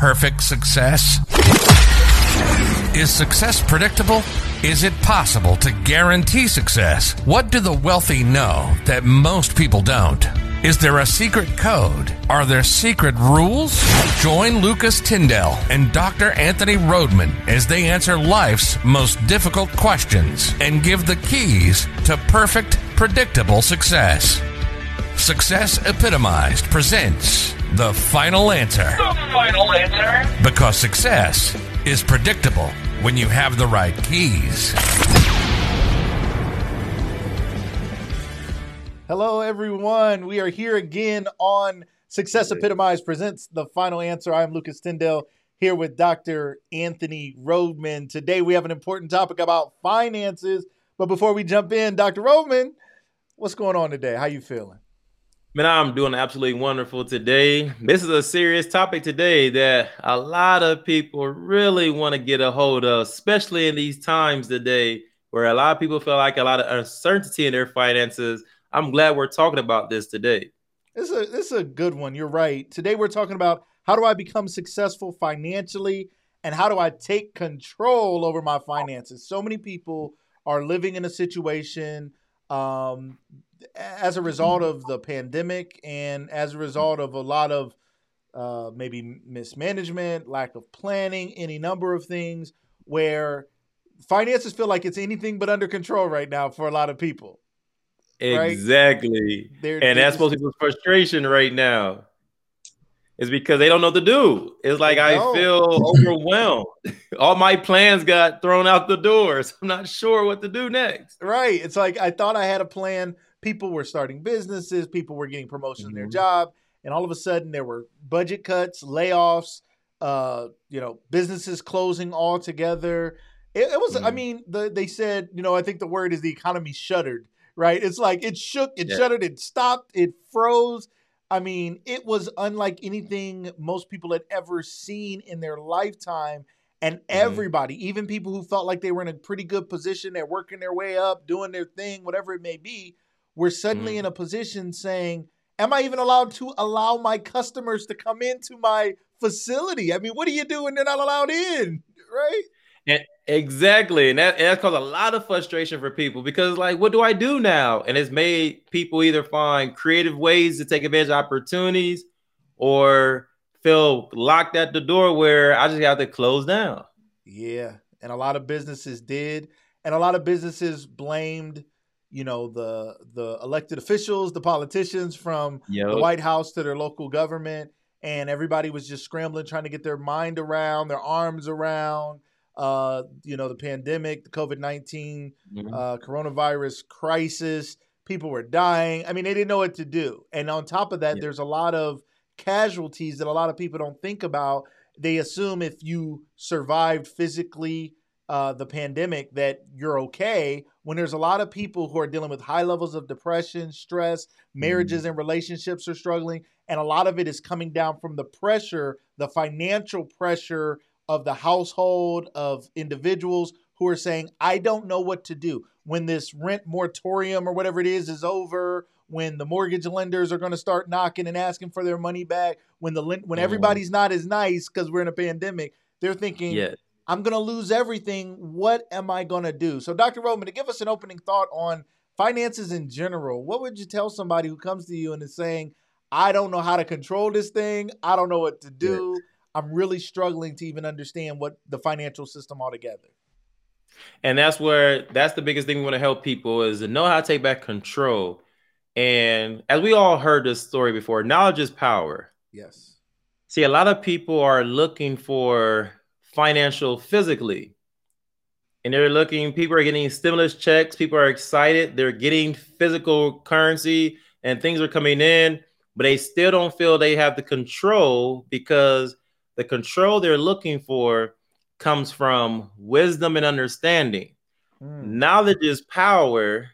perfect success? Is success predictable? Is it possible to guarantee success? What do the wealthy know that most people don't? Is there a secret code? Are there secret rules? Join Lucas Tindell and Dr. Anthony Rhodman as they answer life's most difficult questions and give the keys to perfect, predictable success. Success Epitomized presents The Final Answer. The final answer. Because success is predictable when you have the right keys. Hello, everyone. We are here again on Success Epitomized presents the final answer. I'm Lucas Tindell here with Dr. Anthony Rhodman. Today we have an important topic about finances. But before we jump in, Dr. Rhodman, what's going on today? How are you feeling? Man, I'm doing absolutely wonderful today. This is a serious topic today that a lot of people really want to get a hold of, especially in these times today where a lot of people feel like a lot of uncertainty in their finances. I'm glad we're talking about this today. This is a, this is a good one. You're right. Today we're talking about how do I become successful financially and how do I take control over my finances. So many people are living in a situation um, as a result of the pandemic and as a result of a lot of uh, maybe mismanagement, lack of planning, any number of things where finances feel like it's anything but under control right now for a lot of people. Right? Exactly. They're- and they're that's just- most people's frustration right now. Is because they don't know what to do. It's like I feel overwhelmed. All my plans got thrown out the door. So I'm not sure what to do next. Right. It's like I thought I had a plan. People were starting businesses, people were getting promotions in their Mhm. job, and all of a sudden there were budget cuts, layoffs, uh, you know, businesses closing altogether. It, it was, I Mhm. mean, the, they said, you know, I think the word is the economy shuddered, right? It's like it shook, it Yeah. shuddered, it stopped, it froze. I mean, it was unlike anything most people had ever seen in their lifetime. And everybody, even people who felt like they were in a pretty good position, they're working their way up, doing their thing, whatever it may be, were suddenly Mhm. in a position saying, Am I even allowed to allow my customers to come into my facility? I mean, what do you do when they're not allowed in? Right? And exactly. And that, and that caused a lot of frustration for people because, like, what do I do now? And it's made people either find creative ways to take advantage of opportunities or feel locked at the door where I just have to close down. Yeah, and a lot of businesses did, and a lot of businesses blamed, you know, the the elected officials, the politicians from the White House to their local government, and everybody was just scrambling, trying to get their mind around, their arms around, uh, you know, the pandemic, the COVID 19 Mhm. uh, coronavirus crisis. People were dying. I mean, they didn't know what to do. And on top of that, Yeah. there's a lot of casualties that a lot of people don't think about. They assume if you survived physically uh, the pandemic that you're okay. When there's a lot of people who are dealing with high levels of depression, stress, marriages and relationships are struggling, and a lot of it is coming down from the pressure, the financial pressure of the household, of individuals who are saying, I don't know what to do. When this rent moratorium or whatever it is is over, when the mortgage lenders are going to start knocking and asking for their money back, when the when Mhm. everybody's not as nice because we're in a pandemic, they're thinking, Yeah. I'm going to lose everything. What am I going to do? So, Dr. Rhodman, to give us an opening thought on finances in general, what would you tell somebody who comes to you and is saying, I don't know how to control this thing. I don't know what to do. I'm really struggling to even understand what the financial system altogether. And that's where that's the biggest thing we want to help people is to know how to take back control. And as we all heard this story before, knowledge is power. Yes. See, a lot of people are looking for financial physically. And they're looking, people are getting stimulus checks, people are excited, they're getting physical currency and things are coming in, but they still don't feel they have the control because the control they're looking for comes from wisdom and understanding. Hmm. Knowledge is power,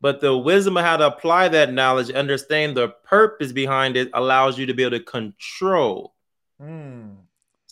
but the wisdom of how to apply that knowledge, understand the purpose behind it, allows you to be able to control. Hmm.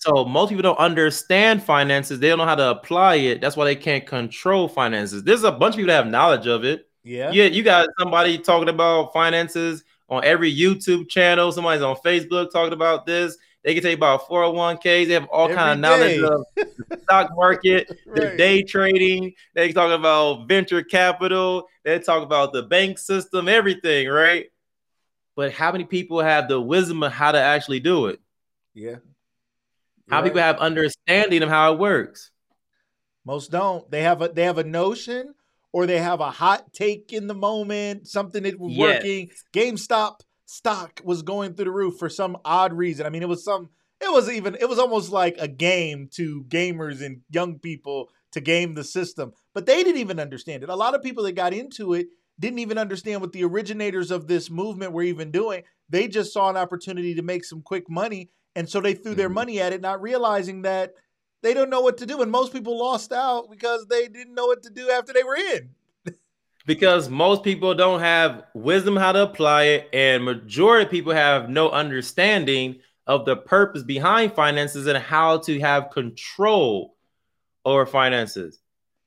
So most people don't understand finances. They don't know how to apply it. That's why they can't control finances. There's a bunch of people that have knowledge of it. Yeah. Yeah, you got somebody talking about finances on every YouTube channel. Somebody's on Facebook talking about this, They can tell you about 401ks. They have all Every kind of knowledge of the stock market, the Right. day trading. They talk about venture capital. They talk about the bank system, everything, right? But how many people have the wisdom of how to actually do it? Yeah. How You're people have understanding of how it works? Most don't. They have a they have a notion or they have a hot take in the moment, something that was Yes. working. GameStop stock was going through the roof for some odd reason. I mean, it was some it was even it was almost like a game to gamers and young people to game the system. But they didn't even understand it. A lot of people that got into it didn't even understand what the originators of this movement were even doing. They just saw an opportunity to make some quick money and so they threw their Mhm. money at it not realizing that they don't know what to do. And most people lost out because they didn't know what to do after they were in. Because most people don't have wisdom how to apply it and majority of people have no understanding of the purpose behind finances and how to have control over finances.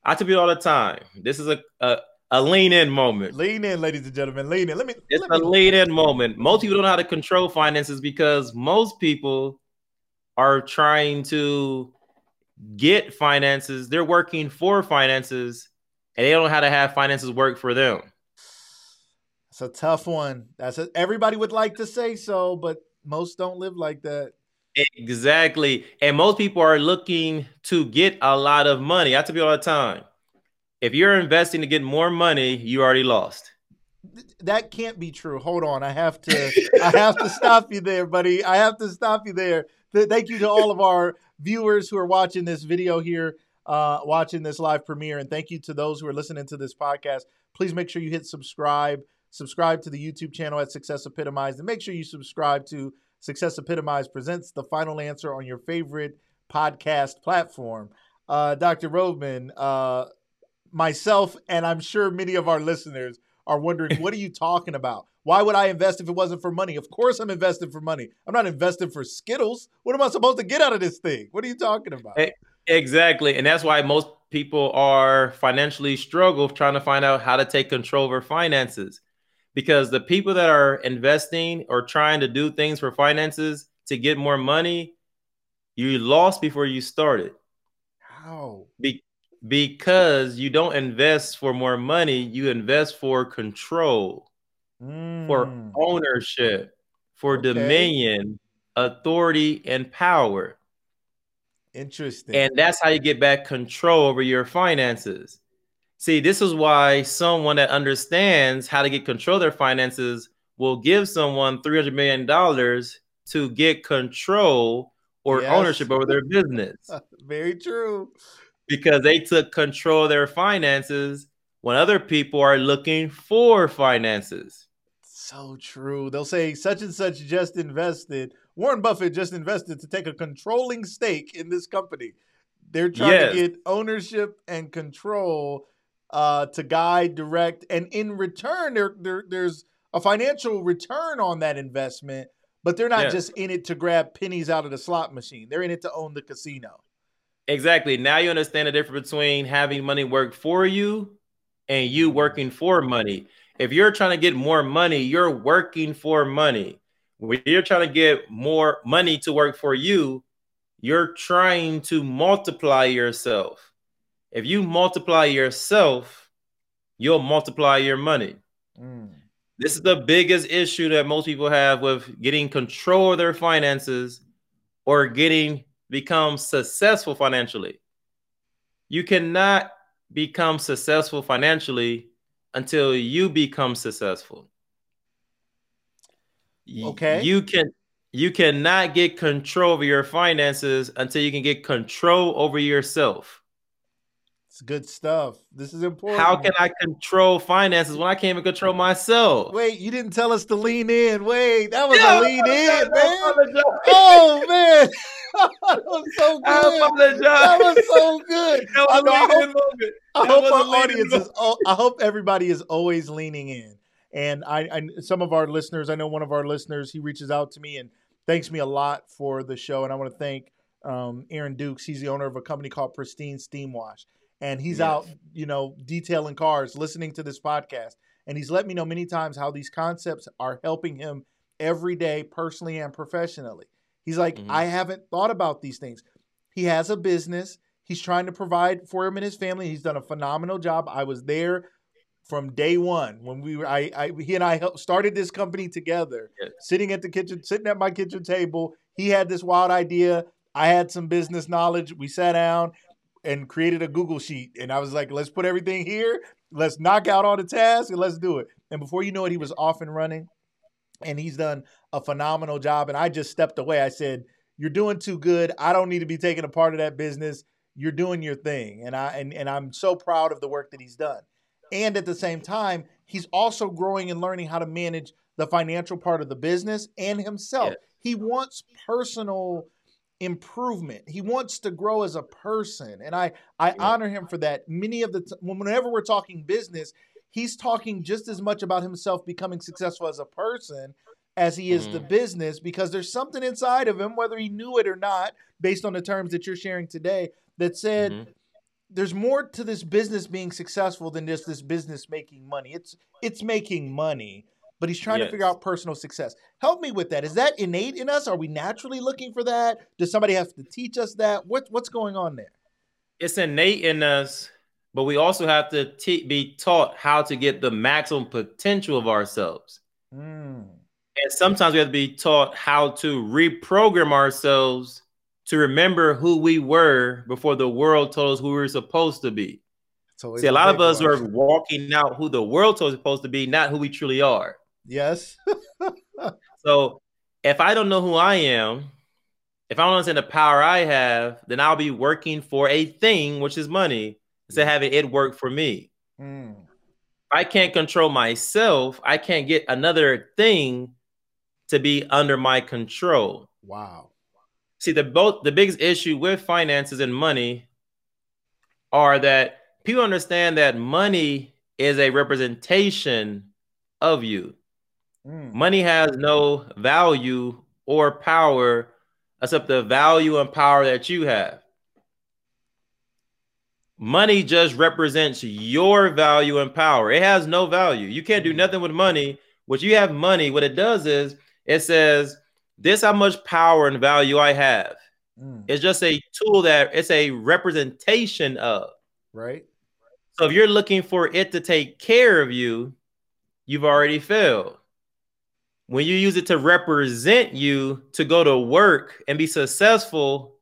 I tell people all the time this is a, a, a lean in moment. Lean in ladies and gentlemen lean in. Let me it's let a me lean in moment. Most people don't know how to control finances because most people are trying to get finances. They're working for finances and they don't know how to have finances work for them. It's a tough one. That's a, everybody would like to say so but most don't live like that. Exactly. And most people are looking to get a lot of money. I tell people all the time if you're investing to get more money, you already lost. That can't be true. Hold on. I have to i have to stop you there buddy. I have to stop you there. Thank you to all of our viewers who are watching this video here uh, watching this live premiere and thank you to those who are listening to this podcast. Please make sure you hit subscribe. Subscribe to the youtube channel at success epitomized and make sure you subscribe to success epitomized presents the final answer on your favorite podcast platform. Uh, dr rhodman uh, myself and i'm sure many of our listeners are wondering what are you talking about why would i invest if it wasn't for money of course i'm investing for money i'm not investing for skittles what am i supposed to get out of this thing what are you talking about Exactly. And that's why most people are financially struggle trying to find out how to take control of their finances. Because the people that are investing or trying to do things for finances to get more money, you lost before you started. how Be- because you don't invest for more money, you invest for control, for Mm, ownership, for Okay. dominion, authority, and power. interesting And that's how you get back control over your finances. See, this is why someone that understands how to get control of their finances will give someone $300 million to get control or Yes. ownership over their business very true because they took control of their finances when other people are looking for finances. so true they'll say such and such just invested warren buffett just invested to take a controlling stake in this company they're trying Yes. to get ownership and control uh, to guide direct and in return there, there there's a financial return on that investment but they're not Yes. just in it to grab pennies out of the slot machine they're in it to own the casino Exactly. Now you understand the difference between having money work for you and you working for money. If you're trying to get more money, you're working for money. When you're trying to get more money to work for you, you're trying to multiply yourself. If you multiply yourself, you'll multiply your money. Mm. This is the biggest issue that most people have with getting control of their finances or getting become successful financially. You cannot become successful financially until you become successful. Okay. You can you cannot get control over your finances until you can get control over yourself. It's good stuff. This is important. How can I control finances when I can't even control myself? wait you didn't tell us to lean in. Wait that was Yeah, a lean in man. Oh man. That was so I good. That was so good. That I, was know, hope. I hope our audience is i hope everybody is always leaning in. And I, I some of our listeners i know one of our listeners he reaches out to me and thanks me a lot for the show. And i want to thank um, aaron dukes. He's the owner of a company called pristine steam wash and he's Yes. out you know detailing cars listening to this podcast and he's let me know many times how these concepts are helping him every day personally and professionally He's like, Mhm. I haven't thought about these things. He has a business. He's trying to provide for him and his family. He's done a phenomenal job. I was there from day one when we were. I, I he and I helped started this company together. Yes. Sitting at the kitchen, sitting at my kitchen table. He had this wild idea. I had some business knowledge. We sat down and created a Google sheet, and I was like, "Let's put everything here. Let's knock out all the tasks and let's do it." And before you know it, he was off and running, and he's done a phenomenal job. And I just stepped away. I said, "You're doing too good. I don't need to be taking a part of that business. You're doing your thing." And I and, and I'm so proud of the work that he's done. And at the same time, he's also growing and learning how to manage the financial part of the business and himself. Yeah. He wants personal improvement. He wants to grow as a person, and I I Yeah. honor him for that. Many of the t- whenever we're talking business, he's talking just as much about himself becoming successful as a person as he is the Mhm. business because there's something inside of him whether he knew it or not based on the terms that you're sharing today that said Mhm. there's more to this business being successful than just this business making money. It's it's making money, but he's trying to figure out personal success. Help me with that. Is that innate in us? Are we naturally looking for that? Does somebody have to teach us that? What what's going on there? It's innate in us, but we also have to te- be taught how to get the maximum potential of ourselves. Mm, And sometimes we have to be taught how to reprogram ourselves to remember who we were before the world told us who we were supposed to be. See, a lot of us are walking out who the world told us supposed to be, not who we truly are. Yes. So if I don't know who I am, if I don't understand the power I have, then I'll be working for a thing, which is money, instead of having it work for me. Mm, I can't control myself, I can't get another thing to be under my control. wow. See, the both the biggest issue with finances and money are that people understand that money is a representation of you. Mm, Money has no value or power except the value and power that you have. Money just represents your value and power. It has no value. You can't do nothing with money. What you have money, what it does is it says, This how much power and value I have. mm, It's just a tool that it's a representation of. right. So if you're looking for it to take care of you, you've already failed. When you use it to represent you to go to work and be successful,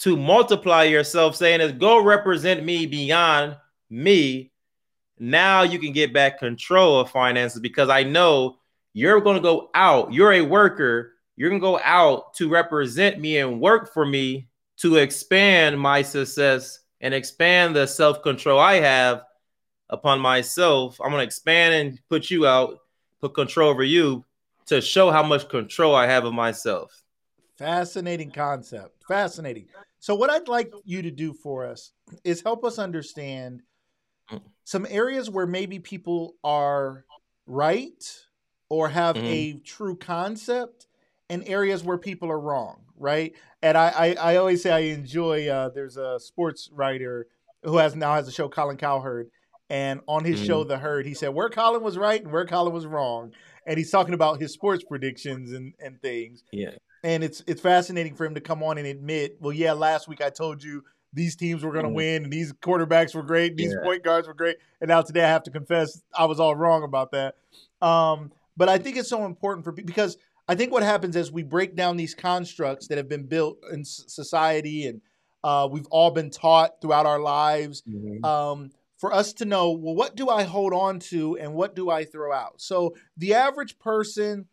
to multiply yourself, saying is go represent me beyond me. Now you can get back control of finances because I know you're going to go out. You're a worker. You're going to go out to represent me and work for me to expand my success and expand the self control I have upon myself. I'm going to expand and put you out, put control over you to show how much control I have of myself. Fascinating concept. Fascinating. So, what I'd like you to do for us is help us understand Mm. some areas where maybe people are right or have Mhm. a true concept, and areas where people are wrong, right? And I, I, I always say I enjoy. Uh, there's a sports writer who has now has a show, Colin Cowherd, and on his Mhm. show, The Herd, he said where Colin was right and where Colin was wrong, and he's talking about his sports predictions and and things Yeah. and it's it's fascinating for him to come on and admit, well, yeah, last week I told you these teams were going to Mhm. win and these quarterbacks were great, these Yeah. point guards were great, and now today I have to confess I was all wrong about that. Um, but I think it's so important for because I think what happens is we break down these constructs that have been built in society and uh, we've all been taught throughout our lives um, for us to know, well, what do I hold on to and what do I throw out? So the average person,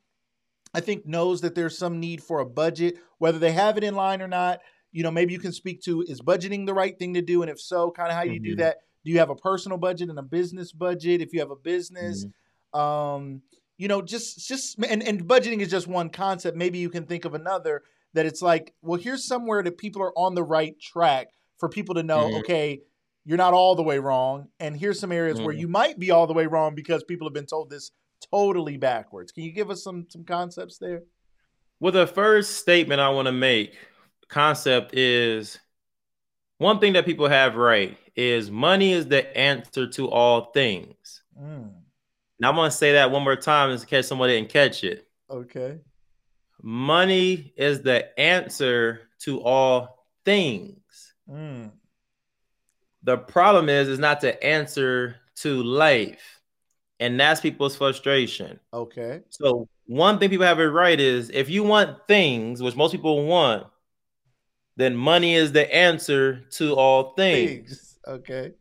I think, knows that there's some need for a budget, whether they have it in line or not. You know, maybe you can speak to is budgeting the right thing to do? And if so, kind of how you do Mhm. that. Do you have a personal budget and a business budget? If you have a business, um, you know, just just and, and budgeting is just one concept. Maybe you can think of another that it's like, well, here's somewhere that people are on the right track for people to know, Mhm. okay, you're not all the way wrong, and here's some areas where Mhm. you might be all the way wrong because people have been told this totally backwards. Can you give us some some concepts there? Well, the first statement I want to make concept is one thing that people have right is money is the answer to all things. Mm, Now I'm going to say that one more time in case somebody didn't catch it. okay. money is the answer to all things. Mm. The problem is, is not to answer to life. And that's people's frustration. Okay. So one thing people have it right is if you want things, which most people want, then money is the answer to all things. Things. Okay.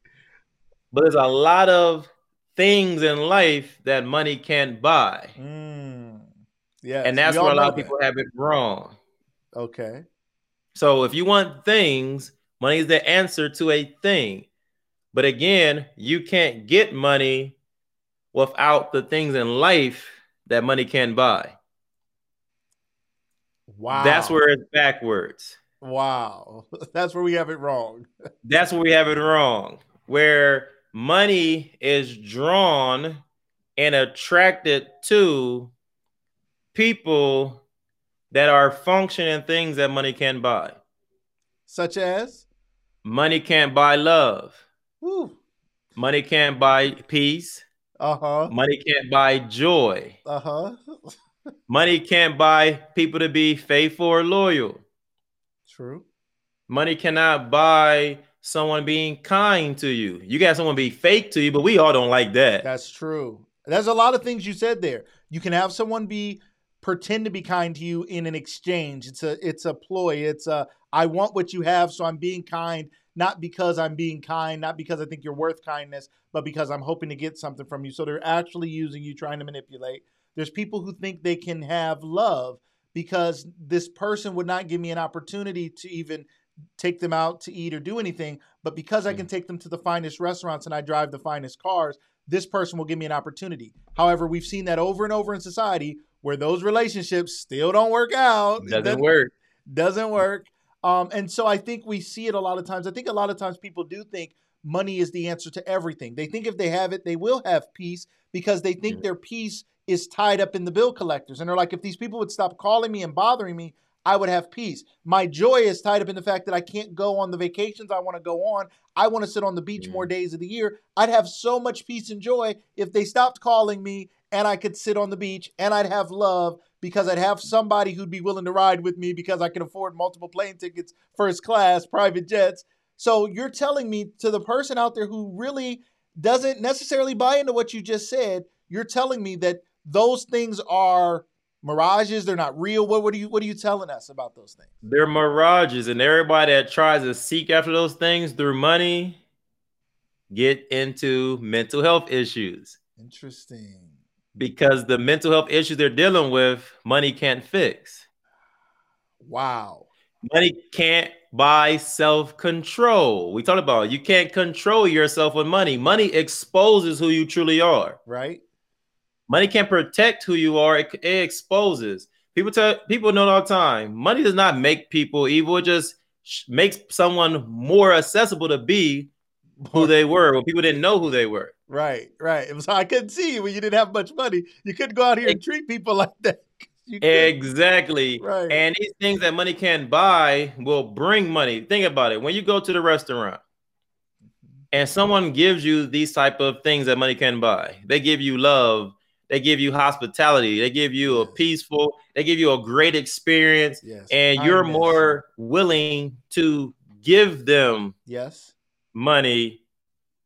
But there's a lot of things in life that money can't buy. Mm. Yeah. and that's where a lot of people have it wrong. Okay. So if you want things, money is the answer to a thing. But again, you can't get money without the things in life that money can buy. Wow. That's where it's backwards. Wow. That's where we have it wrong. That's where we have it wrong. Where money is drawn and attracted to people that are functioning things that money can buy. Such as? Money can't buy love. Woo. Money can't buy peace. Uh-huh. Money can't buy joy. Uh-huh. Money can't buy people to be faithful or loyal. True. Money cannot buy someone being kind to you. You got someone be fake to you, but we all don't like that. That's true. There's a lot of things you said there. You can have someone be pretend to be kind to you in an exchange. It's a it's a ploy. It's a I want what you have, so I'm being kind, not because I'm being kind, not because I think you're worth kindness, but because I'm hoping to get something from you. So they're actually using you, trying to manipulate. There's people who think they can have love because this person would not give me an opportunity to even take them out to eat or do anything. But because I hmm. can take them to the finest restaurants and I drive the finest cars, this person will give me an opportunity. However, we've seen that over and over in society where those relationships still don't work out. Doesn't work. Doesn't work. Um, and so I think we see it a lot of times. I think a lot of times people do think money is the answer to everything. They think if they have it, they will have peace because they think their peace is tied up in the bill collectors. And they're like, if these people would stop calling me and bothering me, I would have peace. My joy is tied up in the fact that I can't go on the vacations I want to go on. I want to sit on the beach more days of the year. I'd have so much peace and joy if they stopped calling me and I could sit on the beach and I'd have love because I'd have somebody who'd be willing to ride with me because I can afford multiple plane tickets, first class, private jets. So you're telling me to the person out there who really doesn't necessarily buy into what you just said, you're telling me that those things are mirages, they're not real. What, what are you what are you telling us about those things? They're mirages, and everybody that tries to seek after those things through money get into mental health issues. Interesting. Because the mental health issues they're dealing with, money can't fix. Wow. Money can't buy self control. We talked about it. you can't control yourself with money. Money exposes who you truly are. Right. Money can't protect who you are. It, it exposes. People tell people know all the time. Money does not make people evil. It just makes someone more accessible to be who they were when people didn't know who they were. Right, right. It was I couldn't see you when you didn't have much money. You couldn't go out here and treat people like that. Exactly. Right. And these things that money can't buy will bring money. Think about it. When you go to the restaurant and someone gives you these type of things that money can buy, they give you love, they give you hospitality, they give you a peaceful, they give you a great experience, yes. and you're more willing to give them yes money.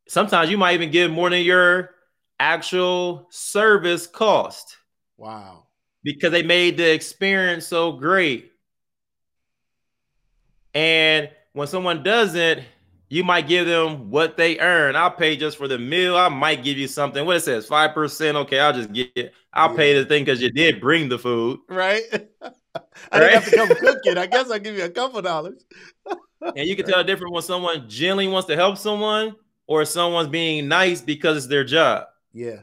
Sometimes you might even give more than your actual service cost. Wow. Because they made the experience so great. And when someone doesn't, you might give them what they earn. I'll pay just for the meal. I might give you something. What it says, five percent. Okay, I'll just get it. I'll yeah. pay the thing because you did bring the food, right? I didn't have to come cook it. I guess I'll give you a couple dollars. and you can tell the difference when someone genuinely wants to help someone or someone's being nice because it's their job. Yeah,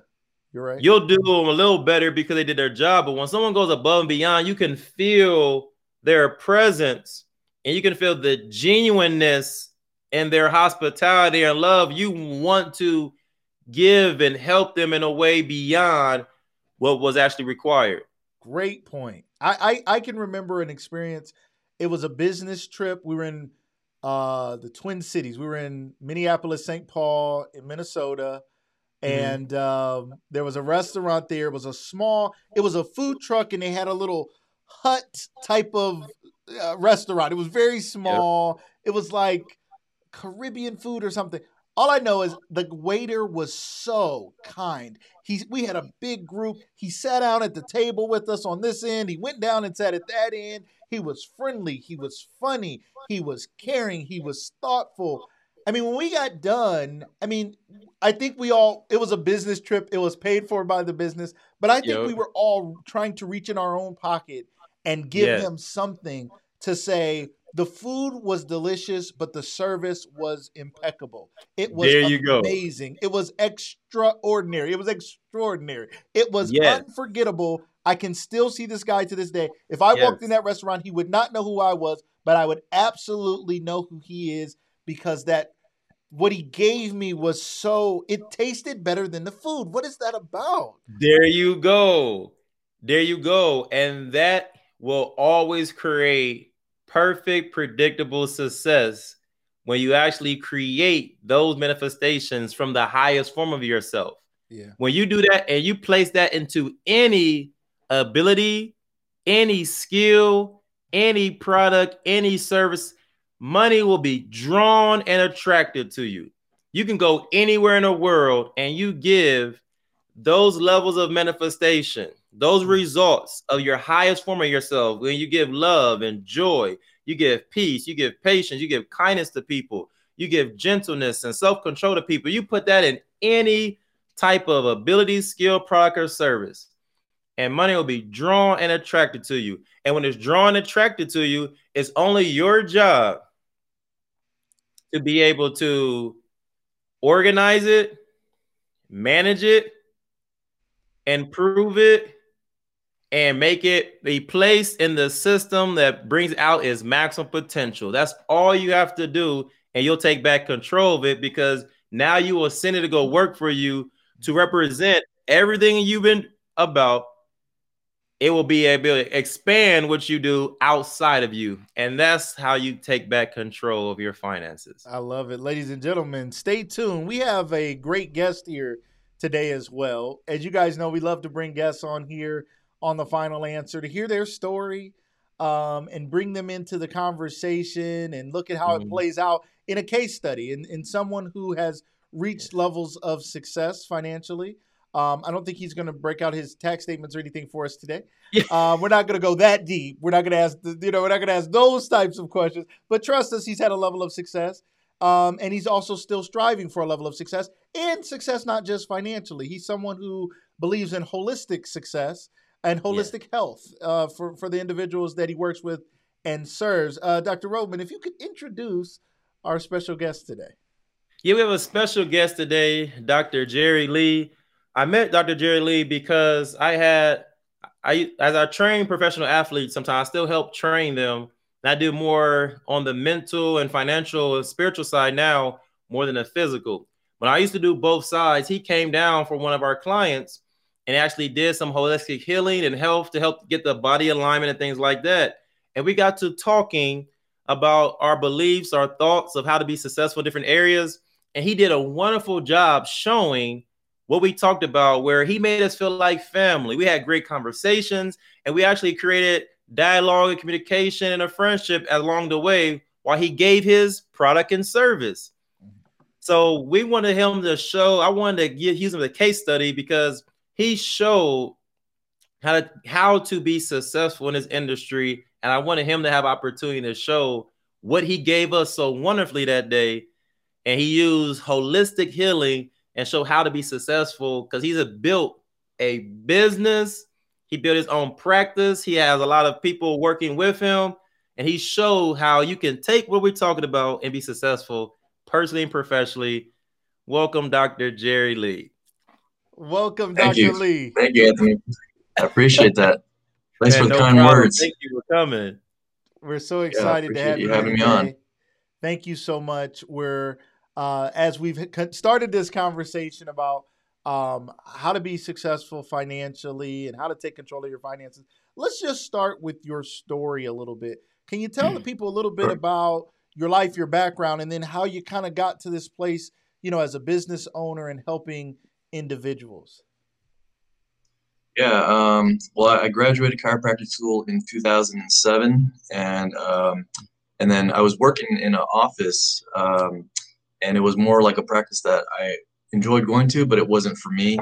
you're right. You'll do them a little better because they did their job. But when someone goes above and beyond, you can feel their presence and you can feel the genuineness and their hospitality and love, you want to give and help them in a way beyond what was actually required. Great point. I, I, I can remember an experience. It was a business trip. We were in uh, the Twin Cities. We were in Minneapolis, St. Paul, in Minnesota, mm-hmm. and um, there was a restaurant there. It was a small. It was a food truck, and they had a little hut type of uh, restaurant. It was very small. Yep. It was like Caribbean food or something. All I know is the waiter was so kind. He, we had a big group. He sat down at the table with us on this end. He went down and sat at that end. He was friendly. He was funny. He was caring. He was thoughtful. I mean, when we got done, I mean, I think we all, it was a business trip. It was paid for by the business, but I think we were all trying to reach in our own pocket and give them something to say, the food was delicious, but the service was impeccable. It was there you amazing. Go. It was extraordinary. It was extraordinary. It was yes. unforgettable. I can still see this guy to this day. If I yes. walked in that restaurant, he would not know who I was, but I would absolutely know who he is because that what he gave me was so it tasted better than the food. What is that about? There you go. There you go. And that will always create perfect, predictable success when you actually create those manifestations from the highest form of yourself. Yeah. When you do that and you place that into any ability, any skill, any product, any service, money will be drawn and attracted to you. You can go anywhere in the world and you give those levels of manifestation those mm. results of your highest form of yourself, when you give love and joy, you give peace, you give patience, you give kindness to people, you give gentleness and self control to people, you put that in any type of ability, skill, product, or service, and money will be drawn and attracted to you. And when it's drawn and attracted to you, it's only your job to be able to organize it, manage it, and prove it, and make it a place in the system that brings out its maximum potential. That's all you have to do, and you'll take back control of it because now you will send it to go work for you to represent everything you've been about. It will be able to expand what you do outside of you. And that's how you take back control of your finances. I love it. Ladies and gentlemen, stay tuned. We have a great guest here today as well. As you guys know, we love to bring guests on here on the final answer to hear their story um, and bring them into the conversation and look at how mm-hmm. it plays out in a case study in, in someone who has reached levels of success financially. Um, I don't think he's going to break out his tax statements or anything for us today. Yeah. Uh, we're not going to go that deep. We're not going to ask, the, you know, we're not going to ask those types of questions. But trust us, he's had a level of success, um, and he's also still striving for a level of success and success not just financially. He's someone who believes in holistic success and holistic yeah. health uh, for for the individuals that he works with and serves. Uh, Dr. Rhodman, if you could introduce our special guest today. Yeah, we have a special guest today, Dr. Jerry Lee. I met Dr. Jerry Lee because I had I as I train professional athletes, sometimes I still help train them. And I do more on the mental and financial and spiritual side now more than the physical. When I used to do both sides, he came down for one of our clients and actually did some holistic healing and health to help get the body alignment and things like that. And we got to talking about our beliefs, our thoughts of how to be successful in different areas. And he did a wonderful job showing what we talked about, where he made us feel like family. We had great conversations and we actually created dialogue and communication and a friendship along the way while he gave his product and service. Mm-hmm. So we wanted him to show, I wanted to give, use him as a case study because he showed how to how to be successful in his industry, and I wanted him to have opportunity to show what he gave us so wonderfully that day. And he used holistic healing and show how to be successful because he's a, built a business. He built his own practice. He has a lot of people working with him, and he showed how you can take what we're talking about and be successful personally and professionally. Welcome, Dr. Jerry Lee. Welcome, Thank Dr. You. Lee. Thank you, Anthony. I appreciate that. Thanks for no kind problem. words. Thank you for coming. We're so excited yeah, to have you having me on. Thank you so much. We're uh, as we've started this conversation about um, how to be successful financially and how to take control of your finances. Let's just start with your story a little bit. Can you tell the people a little bit about your life, your background, and then how you kind of got to this place, you know, as a business owner and helping individuals? Yeah. Um, well, I graduated chiropractic school in 2007, and um, and then I was working in an office, um, and it was more like a practice that I enjoyed going to, but it wasn't for me.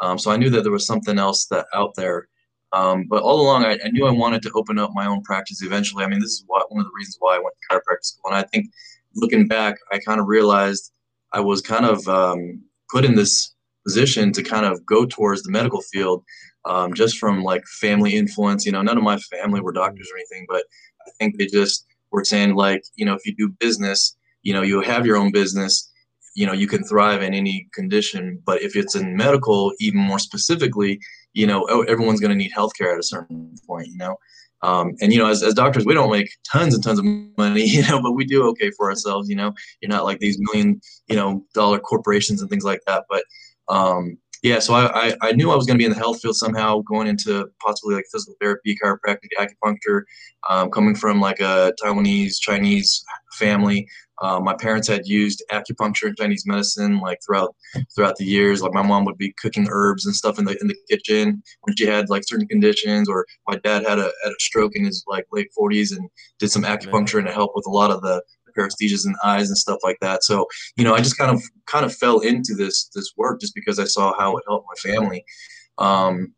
Um, so I knew that there was something else that out there. Um, but all along, I, I, knew I wanted to open up my own practice eventually. I mean, this is what, one of the reasons why I went to chiropractic school. And I think looking back, I kind of realized I was kind of um, put in this position to kind of go towards the medical field um, just from like family influence. You know, none of my family were doctors or anything, but I think they just were saying, like, you know, if you do business, you know, you have your own business you know you can thrive in any condition. But if it's in medical even more specifically you know oh, everyone's going to need healthcare at a certain point you know? Um, and you know as, as doctors we don't make tons and tons of money you know but we do okay for ourselves you know? You're not like these million you know dollar corporations and things like that but um, yeah so I, I, I knew i was going to be in the health field somehow going into possibly like physical therapy chiropractic acupuncture um, coming from like a taiwanese chinese family uh, my parents had used acupuncture and Chinese medicine like throughout throughout the years. Like my mom would be cooking herbs and stuff in the in the kitchen when she had like certain conditions. Or my dad had a had a stroke in his like late 40s and did some acupuncture and to help with a lot of the paresthesias the eyes and stuff like that. So you know, I just kind of kind of fell into this this work just because I saw how it helped my family. Um,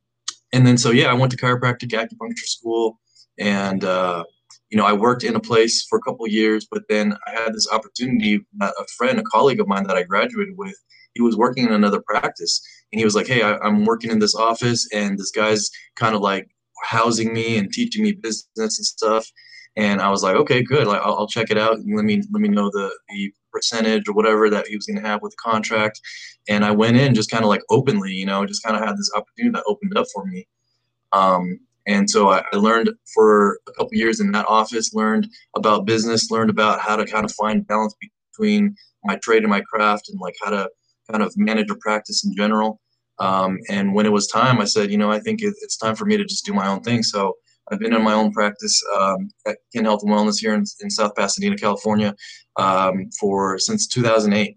and then so yeah, I went to chiropractic acupuncture school and. Uh, you know, I worked in a place for a couple years, but then I had this opportunity that a friend, a colleague of mine that I graduated with, he was working in another practice. And he was like, Hey, I, am working in this office, and this guy's kind of like housing me and teaching me business and stuff. And I was like, okay, good. Like, I'll, I'll check it out. let me let me know the the percentage or whatever that he was going to have with the contract. And I went in just kind of like openly, you know, just kind of had this opportunity that opened up for me. Um, and so I, I learned for a couple years in that office, learned about business, learned about how to kind of find balance between my trade and my craft and like how to kind of manage a practice in general. Um, and when it was time, I said, you know, I think it's time for me to just do my own thing. So I've been in my own practice um, at Kin Health and Wellness here in, in South Pasadena, California, um, for since 2008.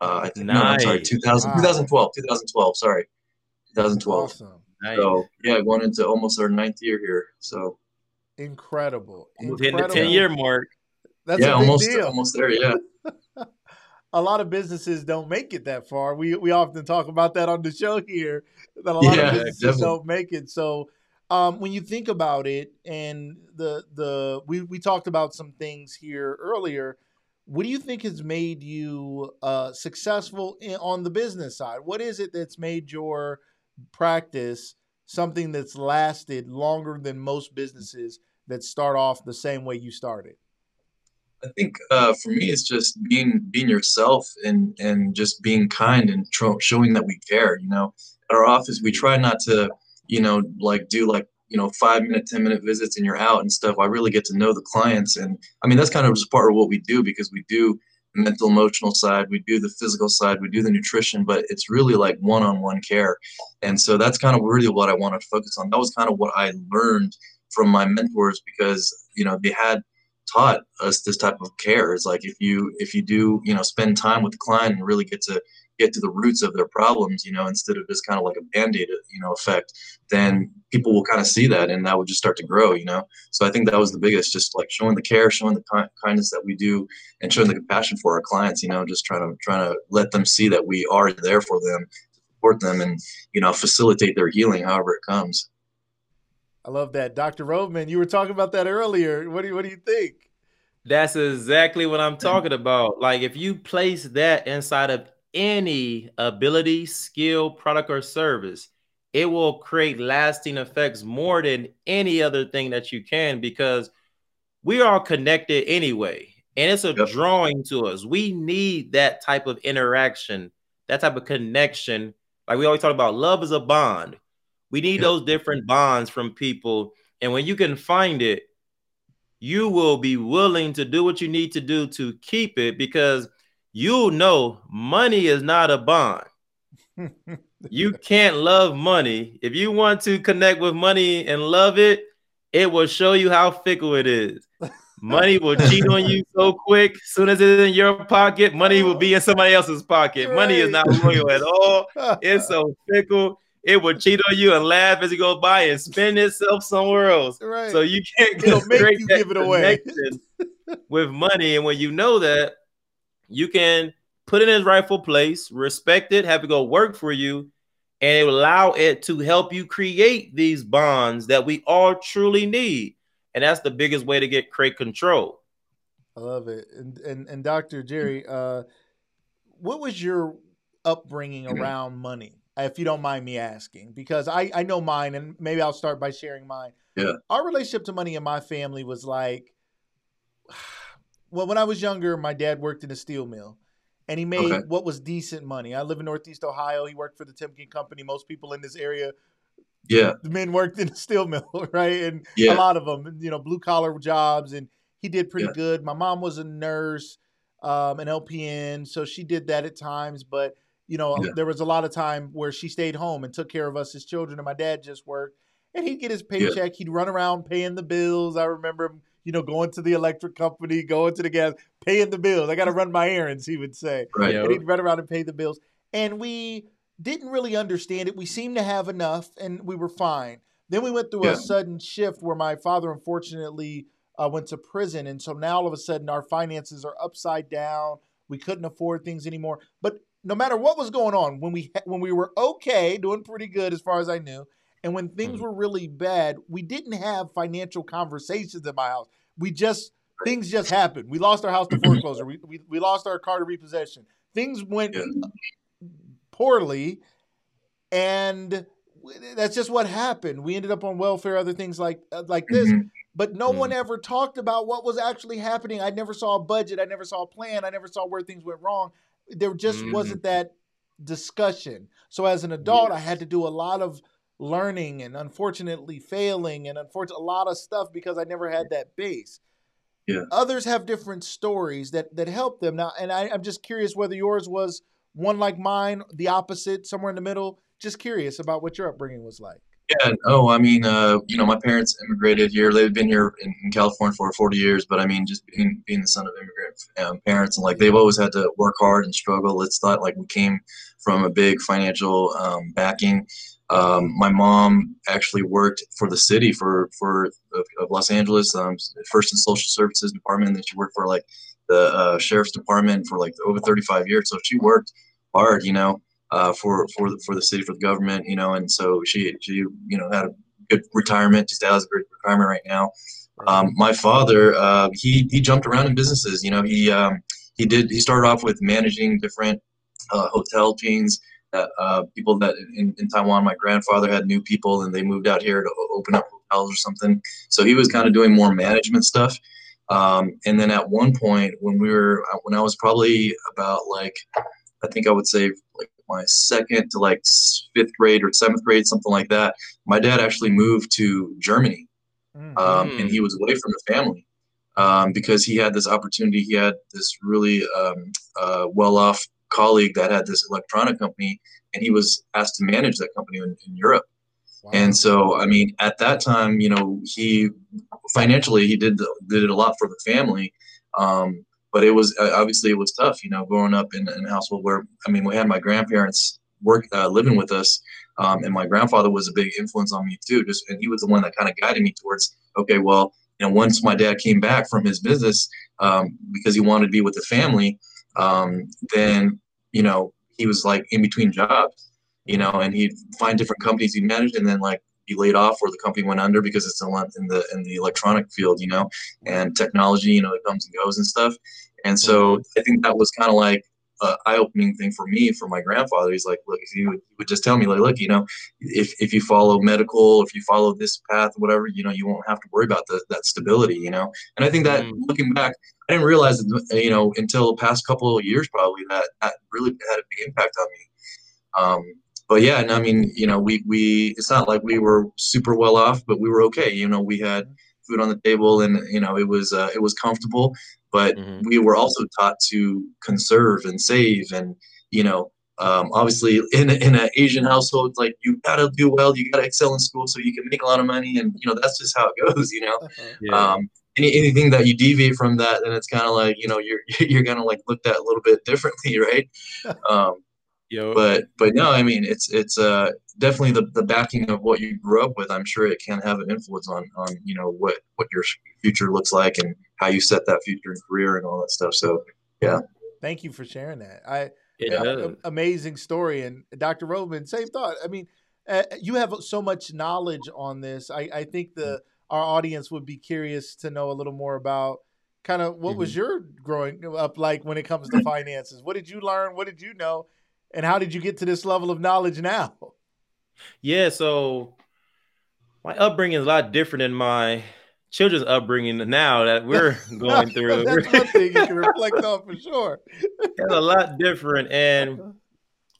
Uh, I think, nice. no, I'm sorry, 2000, wow. 2012, 2012, sorry, 2012. Awesome. Nice. So yeah, going into almost our ninth year here. So incredible. Hitting the 10 year mark. That's yeah, almost deal. almost there, yeah. a lot of businesses don't make it that far. We we often talk about that on the show here that a lot yeah, of businesses definitely. don't make it. So um, when you think about it, and the the we we talked about some things here earlier. What do you think has made you uh, successful in, on the business side? What is it that's made your practice something that's lasted longer than most businesses that start off the same way you started? I think uh, for me, it's just being being yourself and and just being kind and tr- showing that we care. You know, at our office, we try not to, you know, like do like you know five minute, ten minute visits and you're out and stuff. I really get to know the clients, and I mean that's kind of just part of what we do because we do mental emotional side we do the physical side we do the nutrition but it's really like one-on-one care. And so that's kind of really what i want to focus on. That was kind of what i learned from my mentors because you know they had taught us this type of care. Is like if you if you do you know spend time with the client and really get to get to the roots of their problems, you know, instead of just kind of like a band-aid, you know, effect, then people will kind of see that and that would just start to grow, you know? So I think that was the biggest, just like showing the care, showing the kindness that we do and showing the compassion for our clients, you know, just trying to, trying to let them see that we are there for them, support them and, you know, facilitate their healing, however it comes. I love that. Dr. Rhodman, you were talking about that earlier. What do you, what do you think? That's exactly what I'm talking about. Like if you place that inside of any ability, skill, product, or service, it will create lasting effects more than any other thing that you can because we are connected anyway. And it's a yep. drawing to us. We need that type of interaction, that type of connection. Like we always talk about, love is a bond. We need yep. those different bonds from people. And when you can find it, you will be willing to do what you need to do to keep it because you'll know money is not a bond. you can't love money. If you want to connect with money and love it, it will show you how fickle it is. Money will cheat on you so quick. Soon as it's in your pocket, money will be in somebody else's pocket. Money is not loyal at all. It's so fickle. it will cheat on you and laugh as it goes by and spend itself somewhere else. Right. So you can't It'll make you give it away. with money. And when you know that, you can put it in its rightful place, respect it, have it go work for you, and it allow it to help you create these bonds that we all truly need. And that's the biggest way to get create control. I love it. And and and Dr. Jerry, uh, what was your upbringing Mhm. around money? If you don't mind me asking, because I I know mine, and maybe I'll start by sharing mine. Yeah. Our relationship to money in my family was like, well, when I was younger, my dad worked in a steel mill. And he made Okay. what was decent money. I live in Northeast Ohio. He worked for the Timken Company. Most people in this area Yeah. the men worked in the steel mill, right? And a lot of them, you know, blue collar jobs, and he did pretty Yeah. good. My mom was a nurse, um, an LPN, so she did that at times. But you know, Yeah. there was a lot of time where she stayed home and took care of us as children, and my dad just worked. And he'd get his paycheck. He'd run around paying the bills. I remember him, you know, going to the electric company, going to the gas, paying the bills. I got to run my errands, he would say Right. Yeah. and he'd run around and pay the bills. And we didn't really understand it. We seemed to have enough, and we were fine. Then we went through Yeah. a sudden shift where my father, unfortunately, uh, went to prison, and so now all of a sudden our finances are upside down. We couldn't afford things anymore. But no matter what was going on, when we when we were okay, doing pretty good as far as I knew, and when things Mhm. were really bad, we didn't have financial conversations in my house. We just things just happened. We lost our house to foreclosure. We we, we lost our car to repossession. Things went Yeah. poorly, and that's just what happened. We ended up on welfare, other things like uh, like this. Mhm. But no Mhm. one ever talked about what was actually happening. I never saw a budget. I never saw a plan. I never saw where things went wrong. There just Mhm. wasn't that discussion. So as an adult, I had to do a lot of learning and unfortunately failing and unfortunately a lot of stuff because I never had that base. Yeah. Others have different stories that that help them now, and I, I'm just curious whether yours was one like mine, the opposite, somewhere in the middle. Just curious about what your upbringing was like. Yeah. Oh, I mean, uh, you know, my parents immigrated here. They've been here in, in California for 40 years, but I mean, just being being the son of immigrant um, parents, and like they've always had to work hard and struggle. It's not like we came from a big financial um, backing. Um, my mom actually worked for the city for for of, of Los Angeles, um, first in social services department. and Then she worked for like the uh, sheriff's department for like over 35 years. So she worked hard, you know uh, for for the, for the city for the government, you know, and so she she you know had a good retirement. just has a great retirement right now. Um, my father, uh, he he jumped around in businesses. You know, he um, he did he started off with managing different uh, hotel chains. That uh, people that in, in Taiwan, my grandfather had new people, and they moved out here to open up hotels or something. So he was kind of doing more management stuff. Um, and then at one point, when we were when I was probably about like I think I would say like my second to like fifth grade or seventh grade, something like that. My dad actually moved to Germany, Mm. um, Mm. and he was away from the family um, because he had this opportunity. He had this really um, uh, well-off colleague that had this electronic company, and he was asked to manage that company in, in Europe. Wow. And so, I mean, at that time, you know, he financially he did the, did a lot for the family, um, but it was uh, obviously it was tough, you know, growing up in, in a household where I mean, we had my grandparents work uh, living with us, um, and my grandfather was a big influence on me too. Just and he was the one that kind of guided me towards okay, well, you know, once my dad came back from his business um, because he wanted to be with the family, um, then you know he was like in between jobs you know, and he'd find different companies he managed and then like be laid off or the company went under because it's in the in the in the electronic field, you know, and technology, you know, it comes and goes and stuff. And so mm-hmm. I think that was kind of like an eye-opening thing for me, for my grandfather. He's like, look, if you would, he would just tell me like, look, you know, if if you follow medical, if you follow this path, whatever, you know, you won't have to worry about the, that stability, you know. And I think that Mm. looking back, I didn't realize, that, you know, until the past couple of years probably that that really had a big impact on me. Um, but yeah, and I mean, you know, we we it's not like we were super well off, but we were okay. You know, we had food on the table, and you know, it was uh, it was comfortable. But Mhm. we were also taught to conserve and save, and you know, um, obviously in in an Asian household, like you gotta do well, you gotta excel in school so you can make a lot of money, and you know, that's just how it goes. You know, Uh-huh. Yeah. um, any, anything that you deviate from that, then it's kind of like you know you're you're gonna like looked at a little bit differently, right? um, Yo, but but no, I mean it's it's uh definitely the the backing of what you grew up with. I'm sure it can have an influence on on you know what what your future looks like and how you set that future and career and all that stuff. So yeah. Thank you for sharing that. I it yeah, does. amazing story. And Dr. Rhodman, same thought. I mean, uh, you have so much knowledge on this. I, I think the our audience would be curious to know a little more about kind of what was your growing up like when it comes to finances. What did you learn? What did you know? And how did you get to this level of knowledge now? Yeah, so my upbringing is a lot different than my children's upbringing now that we're going through. That's one thing you can reflect on for sure. it's a lot different. And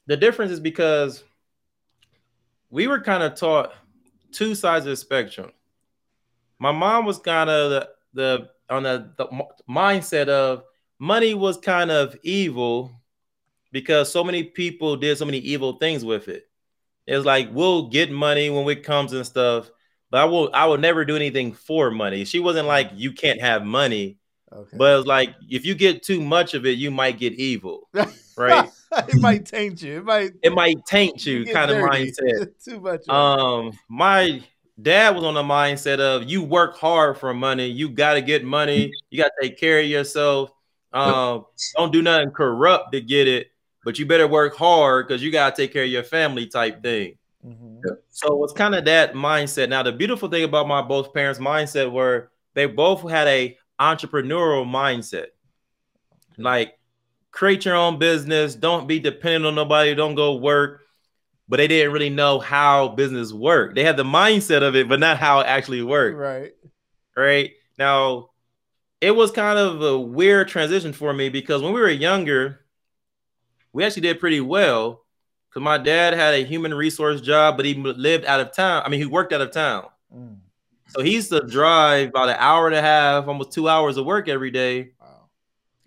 the difference is because we were kind of taught two sides of the spectrum. My mom was kind of the, the on the, the mindset of money was kind of evil because so many people did so many evil things with it. It's like we'll get money when it comes and stuff, but I will I will never do anything for money. She wasn't like you can't have money, Okay. but it's like if you get too much of it, you might get evil, right? it might taint you. It might it might taint you kind of mindset. Too much. it. Um, my dad was on the mindset of you work hard for money, you got to get money, you got to take care of yourself. Um, don't do nothing corrupt to get it, but you better work hard because you got to take care of your family type thing. Mhm. So it's kind of that mindset. Now, the beautiful thing about my both parents' mindset were they both had a entrepreneurial mindset. Like create your own business, don't be dependent on nobody, don't go work. But they didn't really know how business worked. They had the mindset of it, but not how it actually worked. Right. Right. Now, it was kind of a weird transition for me because when we were younger, we actually did pretty well because my dad had a human resource job, but he lived out of town. I mean, he worked out of town. Mm. So he used to drive about an hour and a half, almost two hours of work every day, Wow.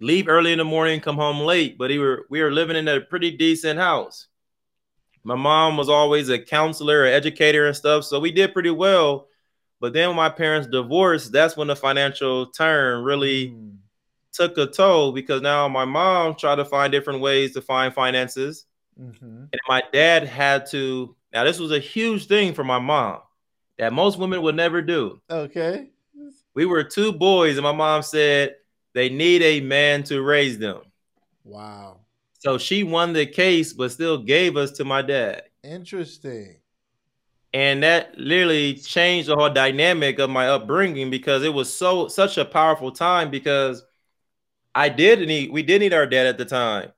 leave early in the morning, come home late. But he were we were living in a pretty decent house. My mom was always a counselor, an educator, and stuff. So we did pretty well. But then when my parents divorced, that's when the financial turn really Mm. Took a toll because now my mom tried to find different ways to find finances. Mhm. And my dad had to. Now, this was a huge thing for my mom that most women would never do. Okay. We were two boys, and my mom said they need a man to raise them. Wow. So she won the case, but still gave us to my dad. Interesting. And that literally changed the whole dynamic of my upbringing because it was so such a powerful time because I did need we did need our dad at the time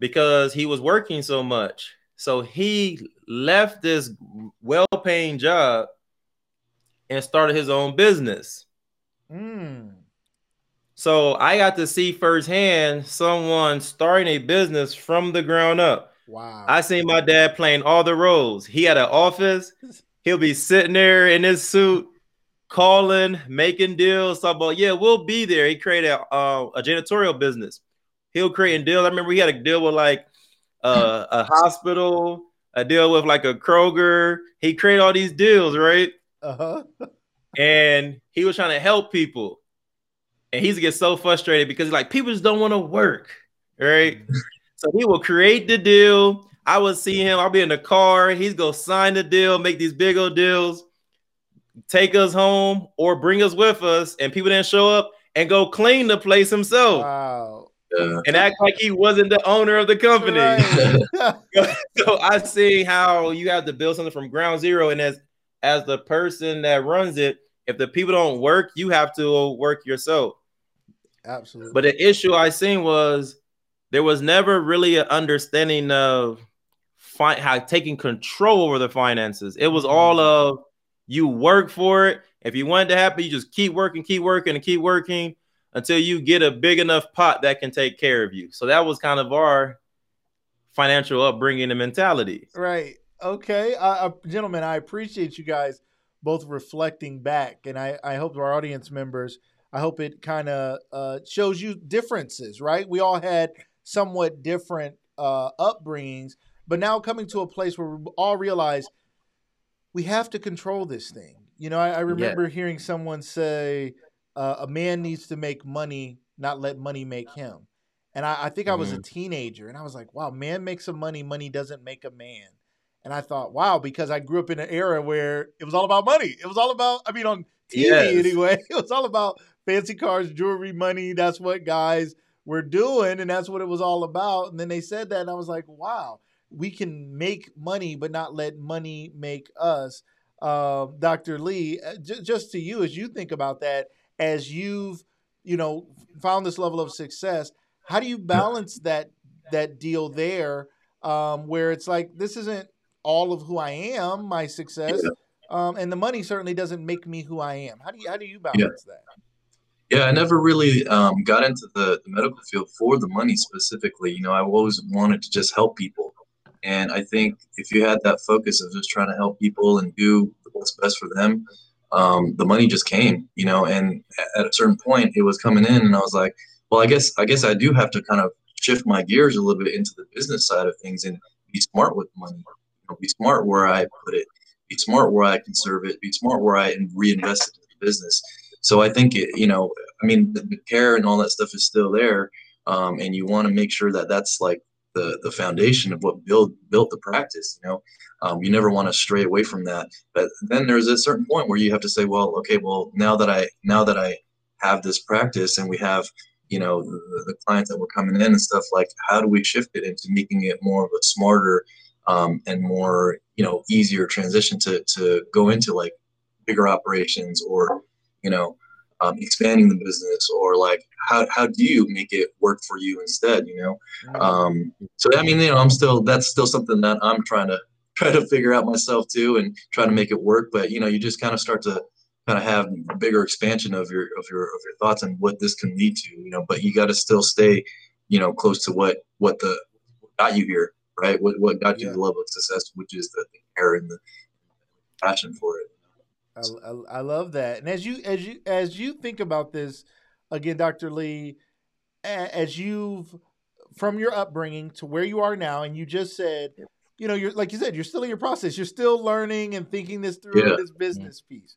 because he was working so much. So he left this well-paying job and started his own business. Mm. So I got to see firsthand someone starting a business from the ground up. Wow. I seen my dad playing all the roles. He had an office. He'll be sitting there in his suit, calling, making deals. Talk about, yeah, we'll be there. He created a, uh, a janitorial business. He'll create deals. I remember he had a deal with like uh, a hospital, a deal with like a Kroger. He created all these deals, right? uh-huh. and he was trying to help people. And he's get so frustrated because like people just don't want to work, right? so he will create the deal. I would see him. I'll be in the car. He's gonna sign the deal, make these big old deals, take us home or bring us with us, and people didn't show up and go clean the place himself Wow. Yeah. and act like he wasn't the owner of the company. Right. so I see how you have to build something from ground zero, and as as the person that runs it, if the people don't work, you have to work yourself. Absolutely. But the issue I seen was there was never really an understanding of fi- how taking control over the finances. It was all mm-hmm. of you work for it. If you want it to happen, you just keep working, keep working, and keep working until you get a big enough pot that can take care of you. So that was kind of our financial upbringing and mentality. Right. Okay. Uh, uh, gentlemen, I appreciate you guys both reflecting back. And I, I hope our audience members, I hope it kind of uh, shows you differences, right? We all had somewhat different uh, upbringings, but now coming to a place where we all realize we have to control this thing. You know, I, I remember hearing someone say, uh, a man needs to make money, not let money make him. And I, I think I was a Mhm. teenager, and I was like, "Wow, man makes some money. Money doesn't make a man." And I thought, "Wow," because I grew up in an era where it was all about money. It was all about, I mean, on TV Yes. anyway, it was all about fancy cars, jewelry, money. That's what guys were doing, and that's what it was all about. And then they said that, and I was like, "Wow, we can make money, but not let money make us." Uh, Dr. Lee, j- just to you, as you think about that, as you've you know found this level of success, how do you balance that that deal there, um, where it's like this isn't all of who I am, my success, um, and the money certainly doesn't make me who I am. How do you how do you balance that? Yeah, I never really um, got into the, the medical field for the money specifically. You know, I always wanted to just help people. And I think if you had that focus of just trying to help people and do what's best for them, um, the money just came, you know, and at a certain point it was coming in and I was like, well, I guess, I guess I do have to kind of shift my gears a little bit into the business side of things and be smart with money, you know, be smart where I put it, be smart where I conserve it, be smart where I reinvest it in the business. So I think it, you know, I mean, the, care and all that stuff is still there, um, and you want to make sure that that's like the the foundation of what build built the practice. You know, um, you never want to stray away from that. But then there's a certain point where you have to say, well, okay, well now that I now that I have this practice and we have you know the, the clients that were coming in and stuff like how do we shift it into making it more of a smarter um, and more you know easier transition to to go into like bigger operations or you know um, expanding the business or like how, how do you make it work for you instead you know? Um, so i mean you know i'm still that's still something that i'm trying to try to figure out myself too and try to make it work but you know you just kind of start to kind of have a bigger expansion of your of your of your thoughts and what this can lead to you know but you got to still stay you know close to what what the what got you here right? What, what got you Yeah. the level of success which is the, the care and the passion for it I, I, I love that. And as you as you as you think about this again, Dr. Lee, as you've from your upbringing to where you are now, and you just said, you know, you're like you said, you're still in your process. You're still learning and thinking this through Yeah. this business piece.